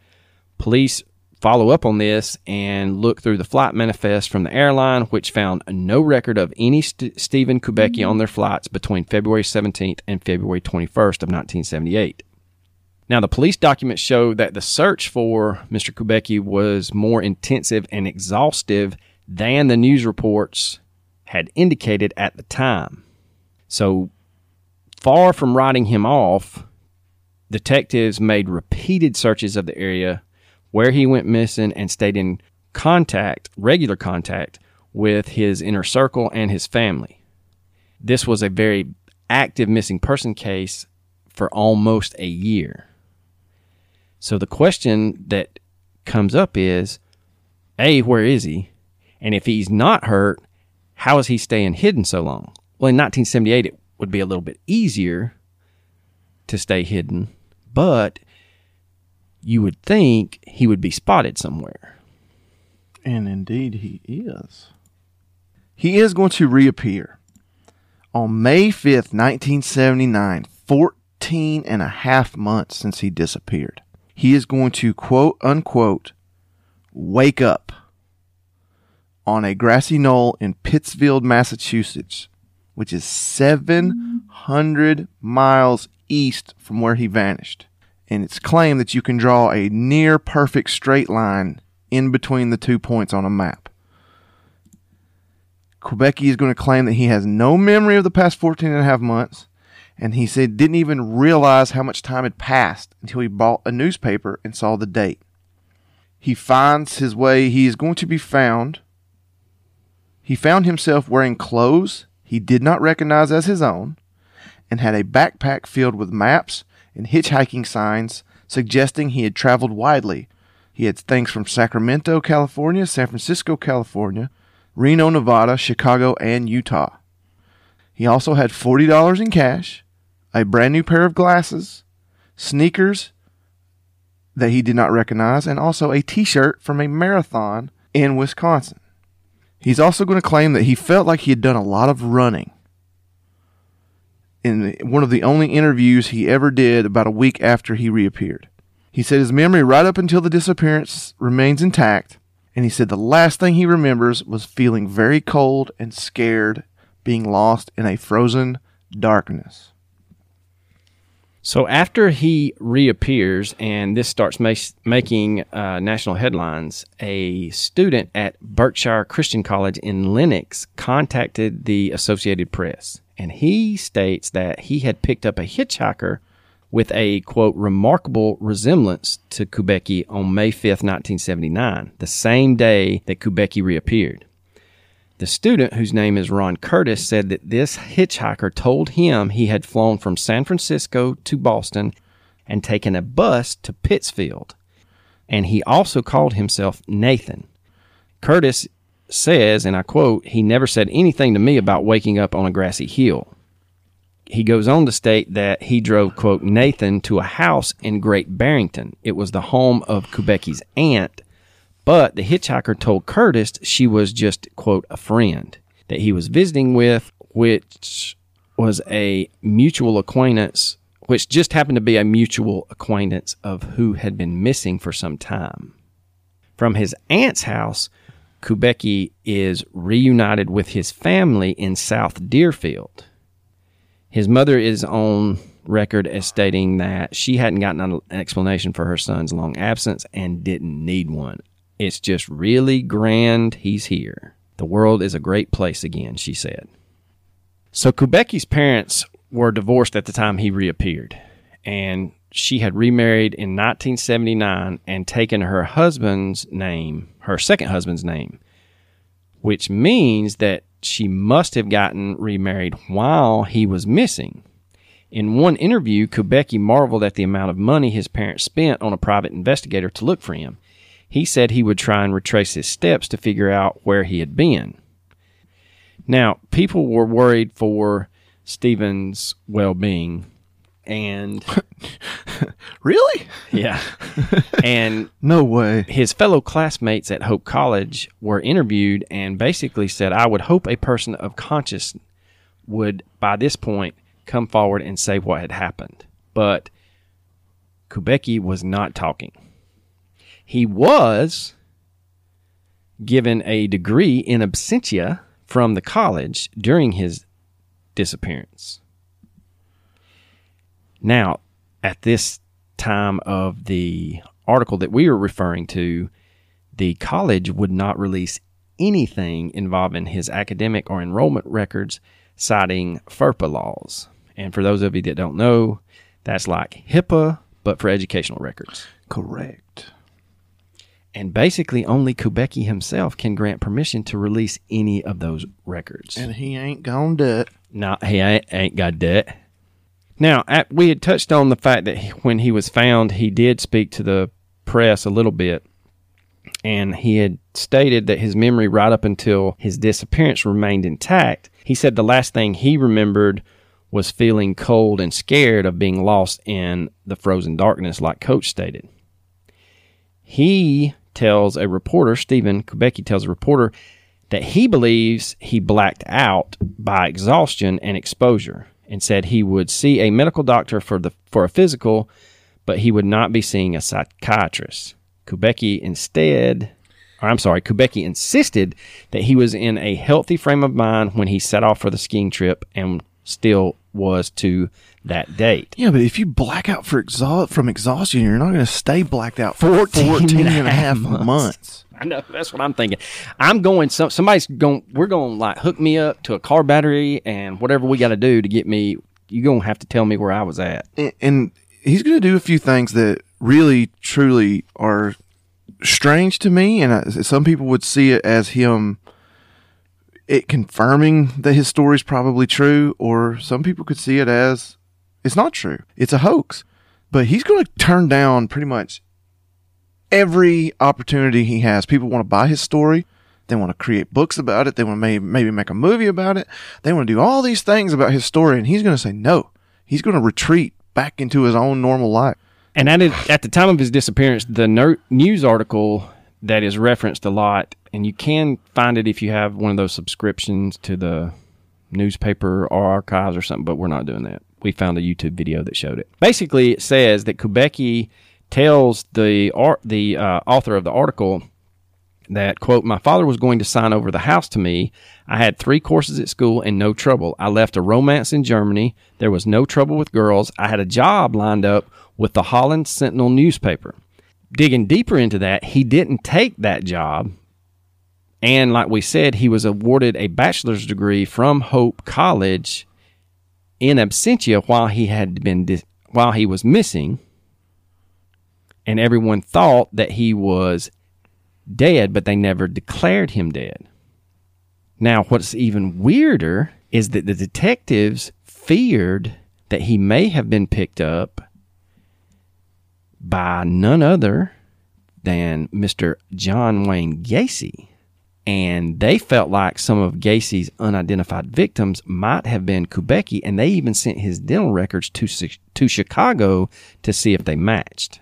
Speaker 2: Police follow up on this and look through the flight manifest from the airline, which found no record of any St- Stephen Kubacki mm-hmm. on their flights between February 17th and February 21st of 1978. Now, the police documents show that the search for Mr. Kubacki was more intensive and exhaustive than the news reports had indicated at the time. So, far from writing him off, detectives made repeated searches of the area where he went missing and stayed in contact, regular contact, with his inner circle and his family. This was a very active missing person case for almost a year. So the question that comes up is A, where is he? And if he's not hurt, how is he staying hidden so long? Well, in 1978, it would be a little bit easier to stay hidden, but you would think he would be spotted somewhere.
Speaker 1: And indeed, he is. He is going to reappear on May 5th, 1979, 14 and a half months since he disappeared. He is going to quote unquote wake up on a grassy knoll in Pittsfield, Massachusetts, which is 700 miles east from where he vanished. And it's claimed that you can draw a near perfect straight line in between the two points on a map. Kubacki is going to claim that he has no memory of the past 14 and a half months, and he said didn't even realize how much time had passed until he bought a newspaper and saw the date. He finds his way, he is going to be found. He found himself wearing clothes he did not recognize as his own, and had a backpack filled with maps and hitchhiking signs suggesting he had traveled widely. He had things from Sacramento, California, San Francisco, California, Reno, Nevada, Chicago, and Utah. He also had $40 in cash, a brand new pair of glasses, sneakers that he did not recognize, and also a t shirt from a marathon in Wisconsin. He's also going to claim that he felt like he had done a lot of running. In one of the only interviews he ever did about a week after he reappeared, he said his memory right up until the disappearance remains intact, and he said the last thing he remembers was feeling very cold and scared, being lost in a frozen darkness.
Speaker 2: So after he reappears, and this starts ma- making uh, national headlines, a student at Berkshire Christian College in Lenox contacted the Associated Press, and he states that he had picked up a hitchhiker with a quote remarkable resemblance to Kubacki on May 5th, 1979, the same day that Kubacki reappeared. The student, whose name is Ron Curtis, said that this hitchhiker told him he had flown from San Francisco to Boston and taken a bus to Pittsfield. And he also called himself Nathan. Curtis says, and I quote, he never said anything to me about waking up on a grassy hill. He goes on to state that he drove, quote, Nathan to a house in Great Barrington. It was the home of Kubacki's aunt but the hitchhiker told Curtis she was just, quote, a friend that he was visiting with, which was a mutual acquaintance, which just happened to be a mutual acquaintance of who had been missing for some time. From his aunt's house, Kubacki is reunited with his family in South Deerfield. His mother is on record as stating that she hadn't gotten an explanation for her son's long absence and didn't need one. It's just really grand he's here. The world is a great place again, she said. So Kubacki's parents were divorced at the time he reappeared, and she had remarried in 1979 and taken her husband's name, her second husband's name, which means that she must have gotten remarried while he was missing. In one interview, Kubacki marveled at the amount of money his parents spent on a private investigator to look for him he said he would try and retrace his steps to figure out where he had been. Now, people were worried for Stephen's well being. And
Speaker 1: really?
Speaker 2: Yeah. and
Speaker 1: no way.
Speaker 2: His fellow classmates at Hope College were interviewed and basically said, I would hope a person of conscience would, by this point, come forward and say what had happened. But Kubacki was not talking. He was given a degree in absentia from the college during his disappearance. Now, at this time of the article that we are referring to, the college would not release anything involving his academic or enrollment records, citing FERPA laws. And for those of you that don't know, that's like HIPAA, but for educational records.
Speaker 1: Correct.
Speaker 2: And basically, only Kubacki himself can grant permission to release any of those records.
Speaker 1: And he ain't gone debt.
Speaker 2: No, he ain't, ain't got debt. Now, at, we had touched on the fact that he, when he was found, he did speak to the press a little bit. And he had stated that his memory, right up until his disappearance, remained intact. He said the last thing he remembered was feeling cold and scared of being lost in the frozen darkness, like Coach stated. He tells a reporter, Stephen Kubacki tells a reporter, that he believes he blacked out by exhaustion and exposure and said he would see a medical doctor for the for a physical, but he would not be seeing a psychiatrist. Kubacki instead, or I'm sorry, Kubacki insisted that he was in a healthy frame of mind when he set off for the skiing trip and still was to that date.
Speaker 1: Yeah, but if you black out for exha- from exhaustion, you're not going to stay blacked out
Speaker 2: for 14,
Speaker 1: 14 and a half months. months.
Speaker 2: I know that's what I'm thinking. I'm going. Some somebody's going. We're going to like hook me up to a car battery and whatever we got to do to get me. You're going to have to tell me where I was at.
Speaker 1: And, and he's going to do a few things that really, truly are strange to me, and I, some people would see it as him it confirming that his story's probably true, or some people could see it as it's not true. It's a hoax. But he's going to turn down pretty much every opportunity he has. People want to buy his story. They want to create books about it. They want to maybe, maybe make a movie about it. They want to do all these things about his story. And he's going to say no. He's going to retreat back into his own normal life.
Speaker 2: And at, at the time of his disappearance, the news article that is referenced a lot, and you can find it if you have one of those subscriptions to the newspaper or archives or something, but we're not doing that. We found a YouTube video that showed it. Basically, it says that Kubacki tells the art, the uh, author of the article that quote my father was going to sign over the house to me. I had three courses at school and no trouble. I left a romance in germany. There was no trouble with girls. I had a job lined up with the holland sentinel newspaper. Digging deeper into that he didn't take that job and like we said he was awarded a bachelor's degree from hope college in absentia while he had been while he was missing and everyone thought that he was dead, but they never declared him dead. Now, what's even weirder is that the detectives feared that he may have been picked up by none other than Mr. John Wayne Gacy. And they felt like some of Gacy's unidentified victims might have been Kubacki, and they even sent his dental records to, to Chicago to see if they matched.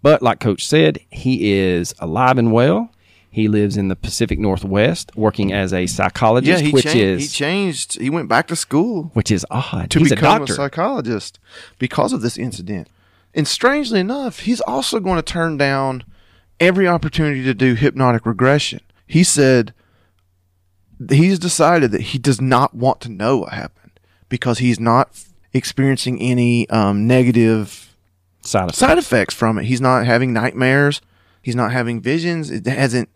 Speaker 2: But like Coach said, he is alive and well. He lives in the Pacific Northwest, working as a psychologist,
Speaker 1: Yeah, he,
Speaker 2: which
Speaker 1: changed,
Speaker 2: is
Speaker 1: he changed. He went back to school
Speaker 2: which is odd.
Speaker 1: to
Speaker 2: He's
Speaker 1: become a,
Speaker 2: doctor.
Speaker 1: psychologist because of this incident. And strangely enough, he's also going to turn down every opportunity to do hypnotic regression. He said he's decided that he does not want to know what happened because he's not experiencing any um, negative
Speaker 2: Side effect.
Speaker 1: side effects from it. He's not having nightmares. He's not having visions. It hasn't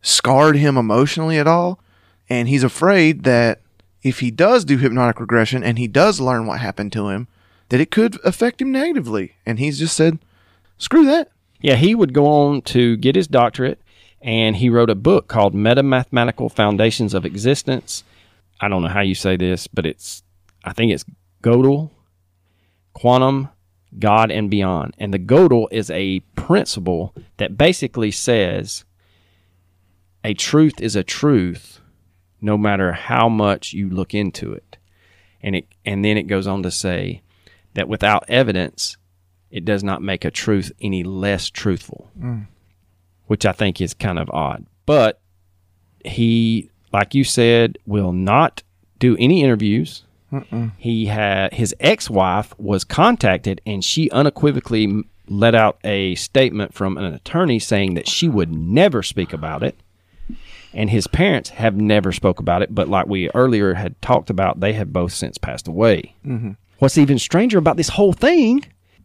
Speaker 1: scarred him emotionally at all. And he's afraid that if he does do hypnotic regression and he does learn what happened to him, that it could affect him negatively. And he's just said, screw that.
Speaker 2: Yeah, he would go on to get his doctorate, and he wrote a book called Meta Mathematical Foundations of Existence. I don't know how you say this, but it's, I think it's Gödel, Quantum, God, and Beyond. And the Gödel is a principle that basically says a truth is a truth no matter how much you look into it. And it and then it goes on to say that without evidence, it does not make a truth any less truthful, mm. Which I think is kind of odd. But he, like you said, will not do any interviews. He had his ex-wife was contacted, and she unequivocally let out a statement from an attorney saying that she would never speak about it. And his parents have never spoke about it, but like we earlier had talked about, they have both since passed away. Mm-hmm. What's even stranger about this whole thing,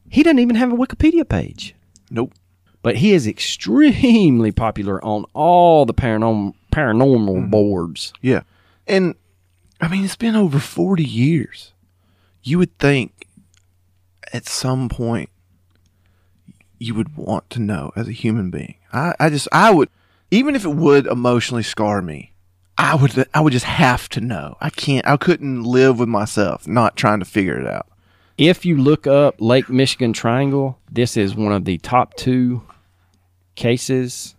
Speaker 2: he doesn't even have a Wikipedia page.
Speaker 1: Nope.
Speaker 2: But he is extremely popular on all the paranormal paranormal boards.
Speaker 1: Yeah. And I mean, it's been over 40 years. You would think at some point you would want to know as a human being. I, I just, I would, even if it would emotionally scar me, I would, I would just have to know. I can't, I couldn't live with myself not trying to figure it out.
Speaker 2: If you look up Lake Michigan Triangle, this is one of the top two cases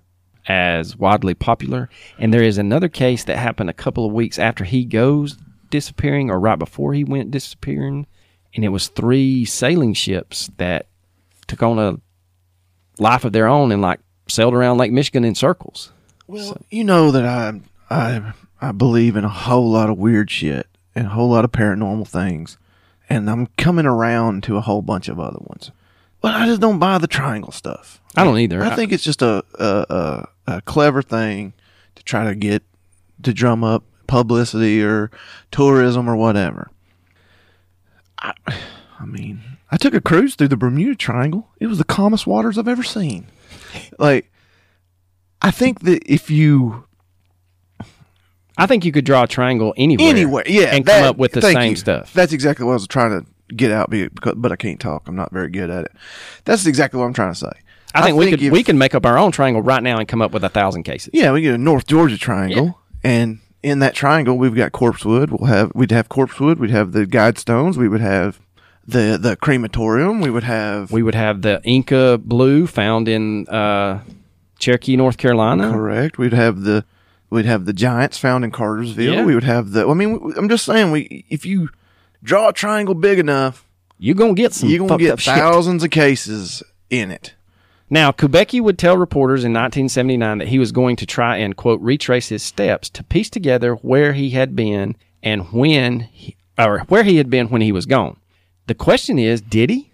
Speaker 2: as widely popular. And there is another case that happened a couple of weeks after he goes disappearing or right before he went disappearing. And it was three sailing ships that took on a life of their own and like sailed around Lake Michigan in circles.
Speaker 1: Well, you know that I, I, I believe in a whole lot of weird shit and a whole lot of paranormal things, and I'm coming around to a whole bunch of other ones. But I just don't buy the triangle stuff.
Speaker 2: I don't either.
Speaker 1: I think it's just a a, a a clever thing to try to get to drum up publicity or tourism or whatever. I, I mean, I took a cruise through the Bermuda Triangle. It was the calmest waters I've ever seen. Like, I think that if you
Speaker 2: I think you could draw a triangle anywhere.
Speaker 1: anywhere, yeah,
Speaker 2: and
Speaker 1: that-
Speaker 2: come up with the same
Speaker 1: you.
Speaker 2: stuff.
Speaker 1: That's exactly what I was trying to get out, because, but I can't talk. I'm not very good at it. That's exactly what I'm trying to say.
Speaker 2: I think, we could
Speaker 1: if-
Speaker 2: we can make up our own triangle right now and come up with a thousand cases.
Speaker 1: Yeah, we get a North Georgia triangle, and in that triangle, we've got Corpsewood. We'll have we'd have Corpsewood. We'd have the guide stones. We would have the the crematorium. We would have
Speaker 2: We would have the Inca blue found in uh, Cherokee, North Carolina.
Speaker 1: correct. We'd have the we'd have the giants found in Cartersville.
Speaker 2: Yeah.
Speaker 1: We would have the. I mean, I'm just saying. We if you draw a triangle big enough,
Speaker 2: You're gonna get some.
Speaker 1: you're gonna get
Speaker 2: up shit.
Speaker 1: thousands of cases in it.
Speaker 2: Now, Kubacki would tell reporters in 1979 that he was going to try and, quote, retrace his steps to piece together where he had been and when, he, or where he had been when he was gone. The question is, did he?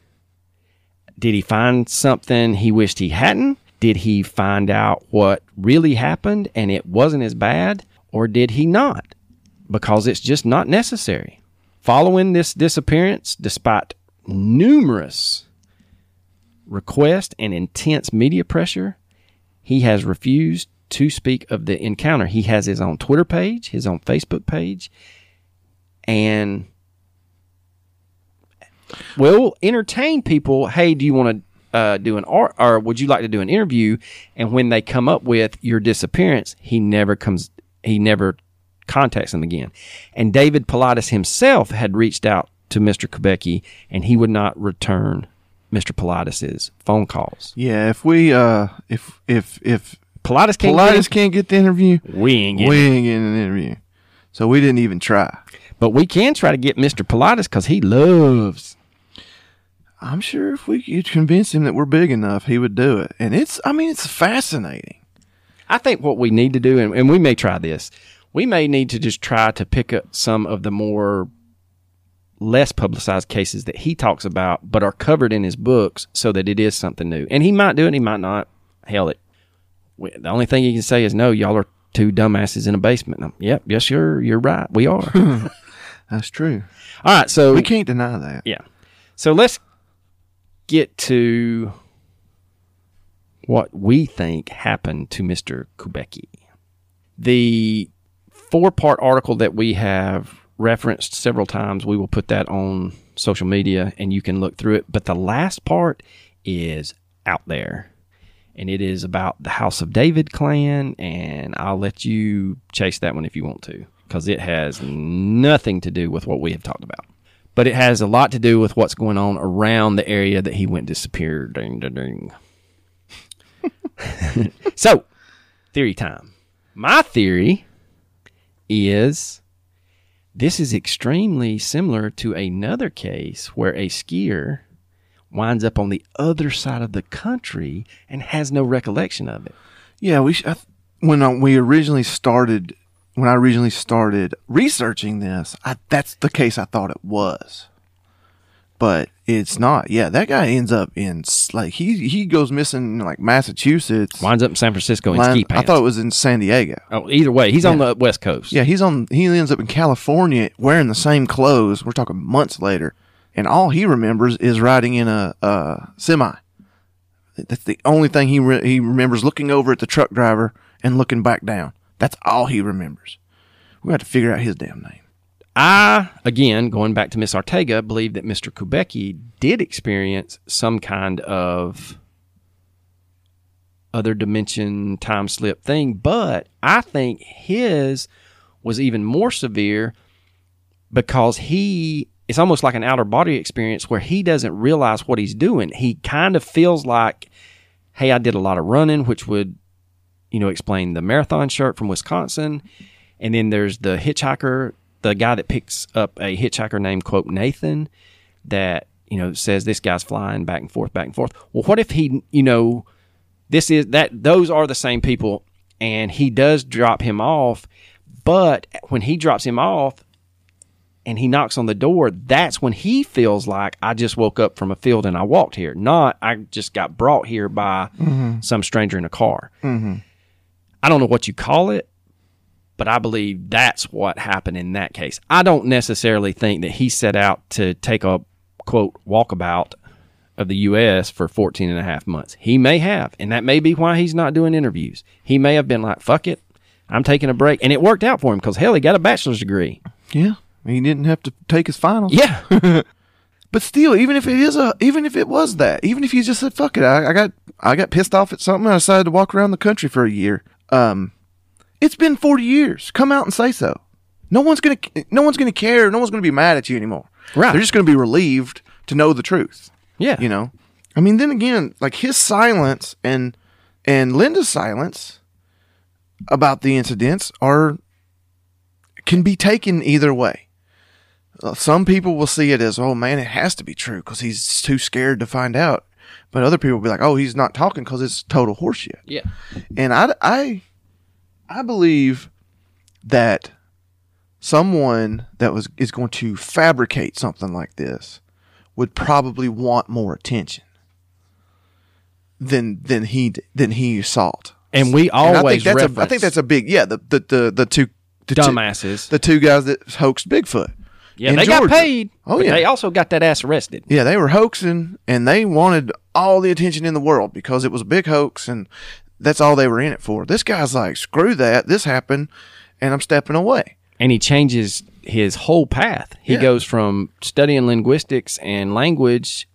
Speaker 2: Did he find something he wished he hadn't? Did he find out what really happened and it wasn't as bad? Or did he not? Because it's just not necessary. Following this disappearance, despite numerous requests and intense media pressure, he has refused to speak of the encounter. He has his own Twitter page, his own Facebook page, and will entertain people. Hey, do you want to uh, do an art, or would you like to do an interview? And when they come up with your disappearance, he never comes. He never contacts them again. And David Paulides himself had reached out to Mr. Kubacki, and he would not return Mr. Paulides's phone calls.
Speaker 1: Yeah, if we uh if if if
Speaker 2: Paulides can't.
Speaker 1: Paulides
Speaker 2: get
Speaker 1: can't get the interview,
Speaker 2: we ain't getting
Speaker 1: we ain't getting an interview. So we didn't even try.
Speaker 2: But we can try to get Mr. Paulides because he loves.
Speaker 1: I'm sure if we could convince him that we're big enough, he would do it. And it's, I mean, it's fascinating.
Speaker 2: I think what we need to do, and, and we may try this, we may need to just try to pick up some of the more less publicized cases that he talks about, but are covered in his books so that it is something new. And he might do it, he might not. Hell, it. The only thing he can say is, no, y'all are two dumbasses in a basement. I'm, yep, yes, sure, you're right. We are.
Speaker 1: That's true.
Speaker 2: All right, so
Speaker 1: We can't deny that.
Speaker 2: Yeah. So let's get to what we think happened to Mr. Kubacki. The four part article that we have referenced several times, we will put that on social media and you can look through it. But the last part is out there. And it is about the House of David clan. And I'll let you chase that one if you want to, because it has nothing to do with what we have talked about but it has a lot to do with what's going on around the area that he went disappeared. Ding, ding, ding. so, theory time. My theory is this is extremely similar to another case where a skier winds up on the other side of the country and has no recollection of it.
Speaker 1: Yeah, we sh- I th- when uh, we originally started when I originally started researching this, I, that's the case I thought it was. But it's not. Yeah, that guy ends up in like he he goes missing in like Massachusetts.
Speaker 2: Winds up in San Francisco in
Speaker 1: Line-
Speaker 2: ski
Speaker 1: I thought it was in San Diego.
Speaker 2: oh, either way, he's on the west coast.
Speaker 1: Yeah, he's on. He ends up in California wearing the same clothes. We're talking months later, and all he remembers is riding in a, a semi. That's the only thing he re- he remembers. Looking over at the truck driver and looking back down. That's all he remembers. We got to figure out his damn name.
Speaker 2: I, again, going back to Miss Arteaga, believe that Mr. Kubacki did experience some kind of other dimension time slip thing, but I think his was even more severe because he it's almost like an outer body experience where he doesn't realize what he's doing. He kind of feels like, hey, I did a lot of running, which would, you know, explain the marathon shirt from Wisconsin. And then there's the hitchhiker, the guy that picks up a hitchhiker named quote Nathan that, you know, says this guy's flying back and forth, back and forth. Well, what if he, you know, this is that those are the same people and he does drop him off, but when he drops him off and he knocks on the door, that's when he feels like I just woke up from a field and I walked here, not I just got brought here by mm-hmm. some stranger in a car. Mm-hmm. I don't know what you call it, but I believe that's what happened in that case. I don't necessarily think that he set out to take a quote walkabout of the U.S. for 14 and a half months. He may have, and that may be why he's not doing interviews. He may have been like, fuck it, I'm taking a break. And it worked out for him because, hell, he got a bachelor's degree.
Speaker 1: Yeah, he didn't have to take his finals.
Speaker 2: Yeah.
Speaker 1: But still, even if it is a, even if it was that, even if you just said "fuck it," I, I got, I got pissed off at something. and I decided to walk around the country for a year. Um, It's been 40 years. Come out and say so. No one's gonna no one's gonna care. No one's gonna be mad at you anymore.
Speaker 2: Right.
Speaker 1: They're just gonna be relieved to know the truth.
Speaker 2: Yeah.
Speaker 1: You know. I mean, then again, like his silence and and Linda's silence about the incidents are can be taken either way. Uh, Some people will see it as, oh man, it has to be true because he's too scared to find out. But other people will be like, oh, he's not talking because it's total horseshit.
Speaker 2: Yeah.
Speaker 1: And I, I, I believe that someone that was is going to fabricate something like this would probably want more attention than than he than he sought.
Speaker 2: And we
Speaker 1: And I
Speaker 2: always
Speaker 1: think that's a, I think that's a big yeah. The the the, the two the two-
Speaker 2: dumbasses.
Speaker 1: the two guys that hoaxed Bigfoot.
Speaker 2: Yeah, they got paid.
Speaker 1: Oh, yeah.
Speaker 2: They also got that ass arrested.
Speaker 1: Yeah, they were hoaxing and they wanted all the attention in the world because it was a big hoax and that's all they were in it for. This guy's like, screw that. This happened and I'm stepping away.
Speaker 2: and he changes his whole path. He
Speaker 1: Yeah.
Speaker 2: goes from studying linguistics and language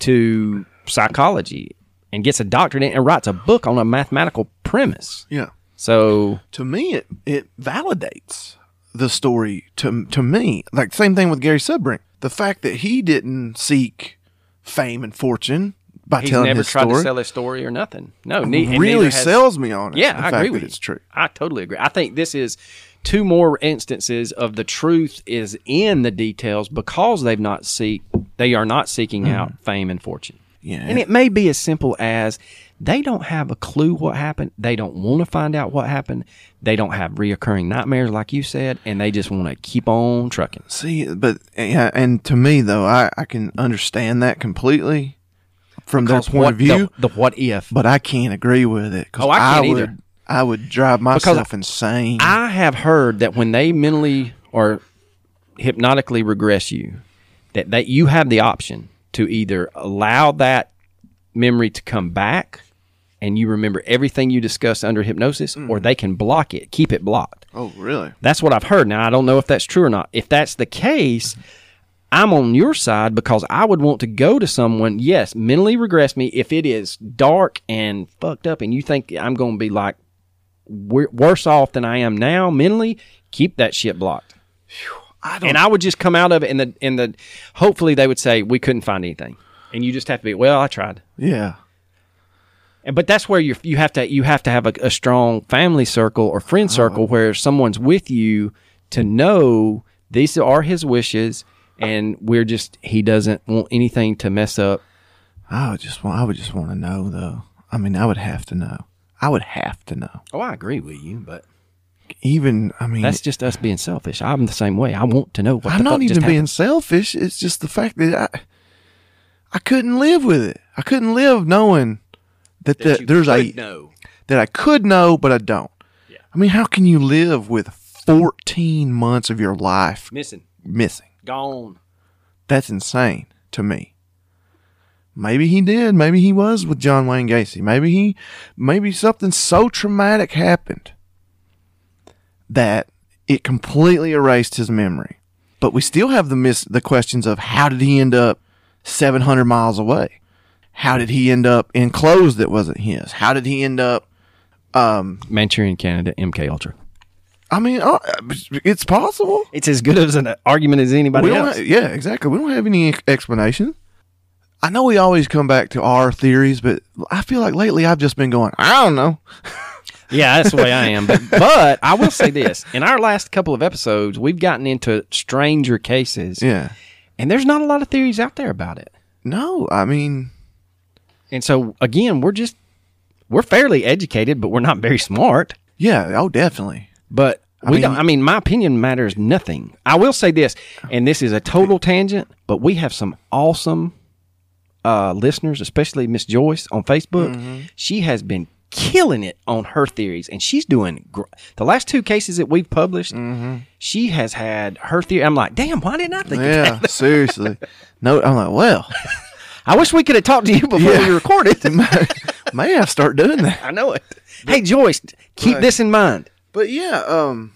Speaker 2: to psychology and gets a doctorate and writes a book on a mathematical premise.
Speaker 1: Yeah.
Speaker 2: So
Speaker 1: To me, it, it validates the story to, to me. Like, same thing with Gary Subbrink. The fact that he didn't seek fame and fortune by
Speaker 2: he's
Speaker 1: telling
Speaker 2: never
Speaker 1: his
Speaker 2: tried
Speaker 1: story
Speaker 2: to sell his story or nothing. No, ne-
Speaker 1: really
Speaker 2: has-
Speaker 1: sells me on it.
Speaker 2: Yeah,
Speaker 1: the
Speaker 2: I
Speaker 1: fact
Speaker 2: agree
Speaker 1: that
Speaker 2: with
Speaker 1: it's true.
Speaker 2: I totally agree. I think this is two more instances of the truth is in the details because they've not seek they are not seeking hmm. out fame and fortune.
Speaker 1: Yeah.
Speaker 2: And it may be as simple as they don't have a clue what happened. They don't want to find out what happened. They don't have reoccurring nightmares, like you said, and they just want to keep on trucking.
Speaker 1: See, but yeah, and to me though, I, I can understand that completely from their point
Speaker 2: what-
Speaker 1: of view,
Speaker 2: the, the what if.
Speaker 1: but I can't agree with it.
Speaker 2: Oh, I can't
Speaker 1: would,
Speaker 2: either.
Speaker 1: I would drive myself insane.
Speaker 2: I have heard that when they mentally or hypnotically regress you, that, that you have the option to either allow that memory to come back and you remember everything you discussed under hypnosis, or mm. they can block it, keep it blocked.
Speaker 1: oh, really?
Speaker 2: That's what I've heard. Now, I don't know if that's true or not. If that's the case, I'm on your side because I would want to go to someone, yes, mentally regress me if it is dark and fucked up and you think I'm going to be like worse off than I am now mentally, keep that shit blocked.
Speaker 1: I don't.
Speaker 2: And I would just come out of it and the and the hopefully they would say we couldn't find anything. And you just have to be, well, I tried.
Speaker 1: yeah,
Speaker 2: And but that's where you you have to you have to have a, a strong family circle or friend uh-huh. circle where someone's with you to know these are his wishes, and we're just he doesn't want anything to mess up.
Speaker 1: I would just want. I would just want to know though. I mean, I would have to know. I would have to know.
Speaker 2: Oh, I agree with you, but
Speaker 1: Even, I mean,
Speaker 2: that's just us being selfish. I'm the same way. I want to know what
Speaker 1: I'm
Speaker 2: the
Speaker 1: not even being
Speaker 2: happened.
Speaker 1: selfish. It's just the fact that I, I couldn't live with it. I couldn't live knowing that,
Speaker 2: That
Speaker 1: the, there's a
Speaker 2: know.
Speaker 1: that I could know, but I don't.
Speaker 2: Yeah.
Speaker 1: I mean, how can you live with 14 months of your life
Speaker 2: missing,
Speaker 1: missing?
Speaker 2: gone.
Speaker 1: That's insane to me. Maybe he did. Maybe he was with John Wayne Gacy. Maybe he, maybe something so traumatic happened that it completely erased his memory. But we still have the miss the questions of how did he end up 700 miles away? How did he end up in clothes that wasn't his? How did he end up? Um,
Speaker 2: Manchurian Canada, MK Ultra.
Speaker 1: I mean, uh, it's possible.
Speaker 2: It's as good as an argument as anybody else.
Speaker 1: ha- yeah, exactly. We don't have any explanation. I know we always come back to our theories, but I feel like lately I've just been going, I don't know.
Speaker 2: Yeah, that's the way I am. But, but I will say this: in our last couple of episodes, we've gotten into stranger cases,
Speaker 1: Yeah.
Speaker 2: and there's not a lot of theories out there about it.
Speaker 1: No, I mean,
Speaker 2: And so again, we're just we're fairly educated, but we're not very smart.
Speaker 1: yeah, oh, definitely.
Speaker 2: But we
Speaker 1: mean-
Speaker 2: don't. I mean, my opinion matters nothing. I will say this, and this is a total tangent, but we have some awesome uh, listeners, especially Miss Joyce on Facebook.
Speaker 1: Mm-hmm.
Speaker 2: She has been killing it on her theories, and she's doing gr- the last two cases that we've published. She has had her theory. I'm like, damn, why didn't I think of
Speaker 1: Mm-hmm. Yeah,
Speaker 2: that?
Speaker 1: seriously. No, I'm like, well,
Speaker 2: I wish we could have talked to you before
Speaker 1: Yeah.
Speaker 2: we recorded.
Speaker 1: may have to start doing that.
Speaker 2: I know it. Hey, Joyce, keep
Speaker 1: Right.
Speaker 2: this in mind.
Speaker 1: But yeah, um,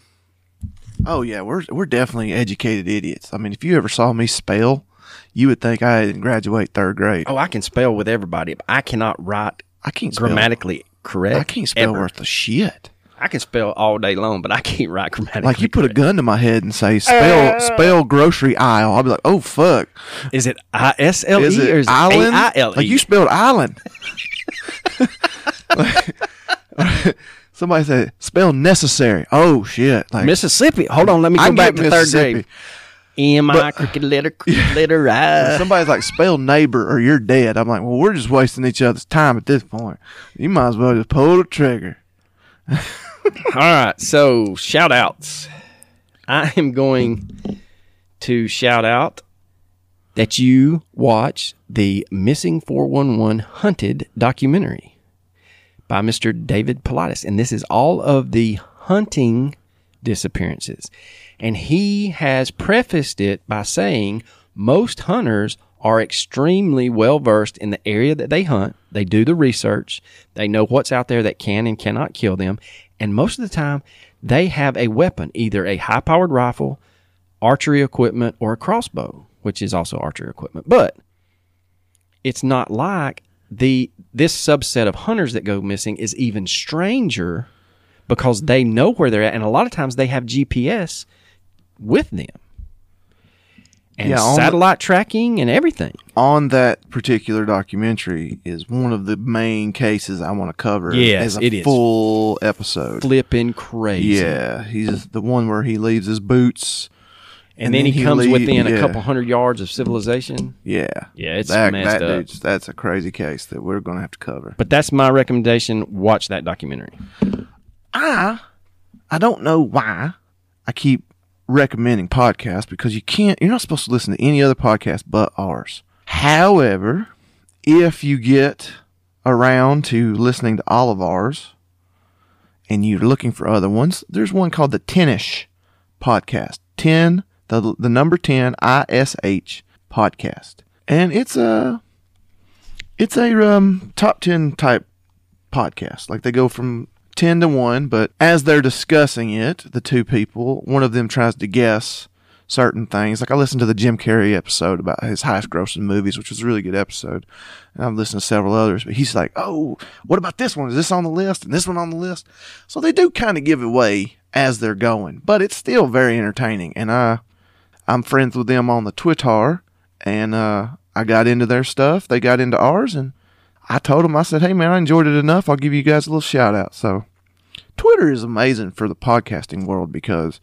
Speaker 1: oh yeah, we're we're definitely educated idiots. I mean, if you ever saw me spell, you would think I didn't graduate third grade.
Speaker 2: Oh, I can spell with everybody, but I cannot write
Speaker 1: I can't spell.
Speaker 2: grammatically correct.
Speaker 1: I can't spell
Speaker 2: ever.
Speaker 1: worth a shit.
Speaker 2: I can spell all day long, but I can't write grammatically.
Speaker 1: Like you put a gun to my head and say spell uh, spell grocery aisle. I'll be like, oh fuck.
Speaker 2: Is it I S L
Speaker 1: Is
Speaker 2: E or
Speaker 1: it
Speaker 2: is it
Speaker 1: island?
Speaker 2: I L E?
Speaker 1: Like you spelled island. Somebody said spell necessary. Oh shit! Like
Speaker 2: Mississippi. Hold on, let me
Speaker 1: I
Speaker 2: go back to third
Speaker 1: Mississippi.
Speaker 2: grade. M I cricket letter cricket letter I.
Speaker 1: somebody's like spell neighbor or you're dead. I'm like, well, we're just wasting each other's time at this point. You might as well just pull the trigger.
Speaker 2: All right, so shout outs. I am going to shout out that you watch the Missing 411 Hunted documentary by Mr. David Paulides. And this is all of the hunting disappearances. And he has prefaced it by saying most hunters are extremely well versed in the area that they hunt. They do the research. They know what's out there that can and cannot kill them. And most of the time, they have a weapon, either a high powered rifle, archery equipment, or a crossbow, which is also archery equipment. But it's not like the this subset of hunters that go missing is even stranger because they know where they're at and a lot of times they have GPS with them. And
Speaker 1: Yeah, on the-
Speaker 2: satellite tracking and everything.
Speaker 1: On that particular documentary is one of the main cases I want to cover.
Speaker 2: Yes,
Speaker 1: as a
Speaker 2: it is.
Speaker 1: full episode.
Speaker 2: Flipping crazy.
Speaker 1: Yeah, he's the one where he leaves his boots,
Speaker 2: And, then, he, comes
Speaker 1: leave-
Speaker 2: within a couple hundred yards of civilization.
Speaker 1: Yeah,
Speaker 2: Yeah, it's
Speaker 1: that,
Speaker 2: messed
Speaker 1: that
Speaker 2: up.
Speaker 1: that's a crazy case that we're going to have to cover.
Speaker 2: But that's my recommendation. Watch that documentary.
Speaker 1: I, I don't know why I keep recommending podcasts because you can't. You're not supposed to listen to any other podcast but ours. However, if you get around to listening to all of ours and you're looking for other ones, there's one called the Tenish podcast. Ten the the number ten I S H podcast, and it's a it's a um, top ten type podcast. Like they go from 10 to 1, but as they're discussing it, the two people, one of them tries to guess certain things. Like I listened to the Jim Carrey episode about his highest grossing movies, which was a really good episode. And I've listened to several others, but he's like, "Oh, what about this one? Is this on the list? And this one on the list?" So they do kind of give away as they're going, but it's still very entertaining. And I I'm friends with them on the Twitter, and uh, I got into their stuff. They got into ours, and I told them, I said, hey, man, I enjoyed it enough. I'll give you guys a little shout out. So, Twitter is amazing for the podcasting world because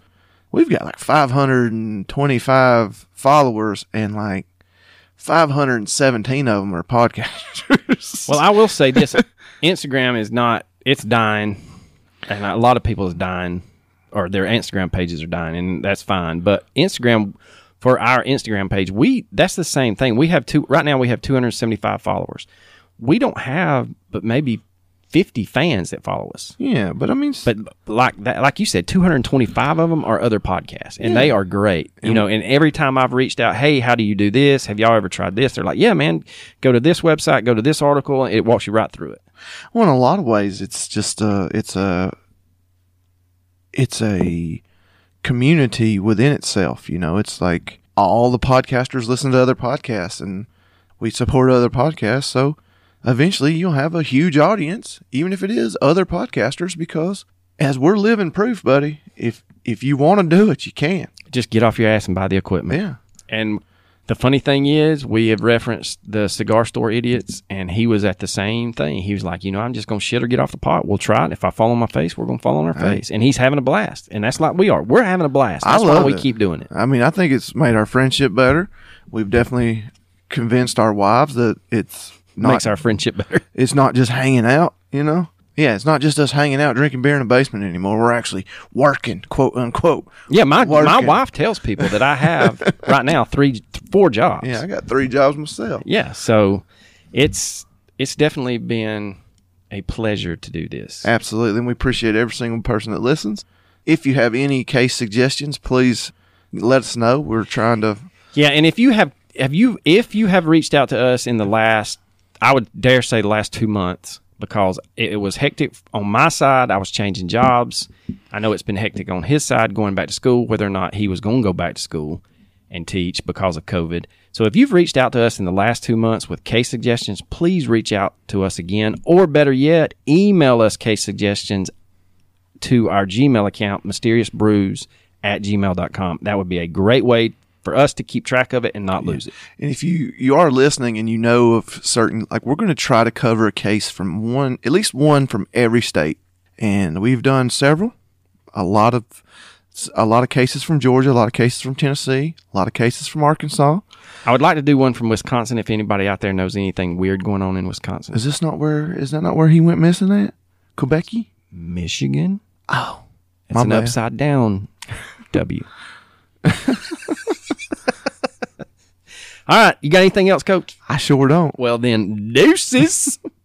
Speaker 1: we've got like 525 followers, and like 517 of them are podcasters.
Speaker 2: Well, I will say this: Instagram is not. It's dying, and a lot of people is dying, or their Instagram pages are dying, and that's fine. But Instagram, for our Instagram page, we that's the same thing. We have two right now. We have 275 followers. We don't have, but maybe 50 fans that follow us.
Speaker 1: yeah, but I mean,
Speaker 2: But like that, like you said, 225 of them are other podcasts, and they are great. You know, and every time I've reached out, hey, how do you do this? Have y'all ever tried this? They're like, yeah, man, go to this website, go to this article, and it walks you right through it.
Speaker 1: well, in a lot of ways, it's just a, it's a, it's a community within itself. You know, it's like all the podcasters listen to other podcasts, and we support other podcasts. So eventually, you'll have a huge audience, even if it is other podcasters, because as we're living proof, buddy, if if you want to do it, you can.
Speaker 2: Just get off your ass and buy the equipment.
Speaker 1: Yeah.
Speaker 2: And the funny thing is, we have referenced the cigar store idiots, and he was at the same thing. He was like, you know, I'm just gonna shit or get off the pot. We'll try it. If I fall on my face, we're gonna fall on our face. And he's having a blast, and that's like we are. We're having a blast.
Speaker 1: I
Speaker 2: That's
Speaker 1: love
Speaker 2: why we
Speaker 1: it.
Speaker 2: keep doing it.
Speaker 1: I mean, I think it's made our friendship better. We've definitely convinced our wives that it's not
Speaker 2: Makes our friendship better.
Speaker 1: it's not just hanging out, you know? Yeah, it's not just us hanging out drinking beer in the basement anymore. We're actually working, quote unquote.
Speaker 2: Yeah, my my wife tells people that I have right now three, four jobs.
Speaker 1: Yeah, I got three jobs myself.
Speaker 2: Yeah, so it's it's definitely been a pleasure to do this.
Speaker 1: Absolutely. And we appreciate every single person that listens. If you have any case suggestions, please let us know. We're trying to
Speaker 2: Yeah, and if you have have you if you have reached out to us in the last I would dare say the last 2 months because it, it was hectic on my side, I was changing jobs. I know it's been hectic on his side going back to school whether or not he was going to go back to school and teach because of COVID. So if you've reached out to us in the last 2 months with case suggestions, please reach out to us again or better yet, email us case suggestions to our Gmail account, mysteriousbrews at gmail.com. That would be a great way for us to keep track of it and not lose it.
Speaker 1: And if you you are listening and you know of certain like we're going to try to cover a case from one at least one from every state, and we've done several, a lot of a lot of cases from Georgia, a lot of cases from Tennessee, a lot of cases from Arkansas.
Speaker 2: I would like to do one from Wisconsin if anybody out there knows anything weird going on in Wisconsin.
Speaker 1: Is this not where is that not where he went missing at? Kubacki?
Speaker 2: Michigan?
Speaker 1: Oh,
Speaker 2: It's
Speaker 1: My
Speaker 2: an
Speaker 1: bad.
Speaker 2: upside down W. All right. You got anything else, coach?
Speaker 1: I sure don't.
Speaker 2: Well, then, deuces.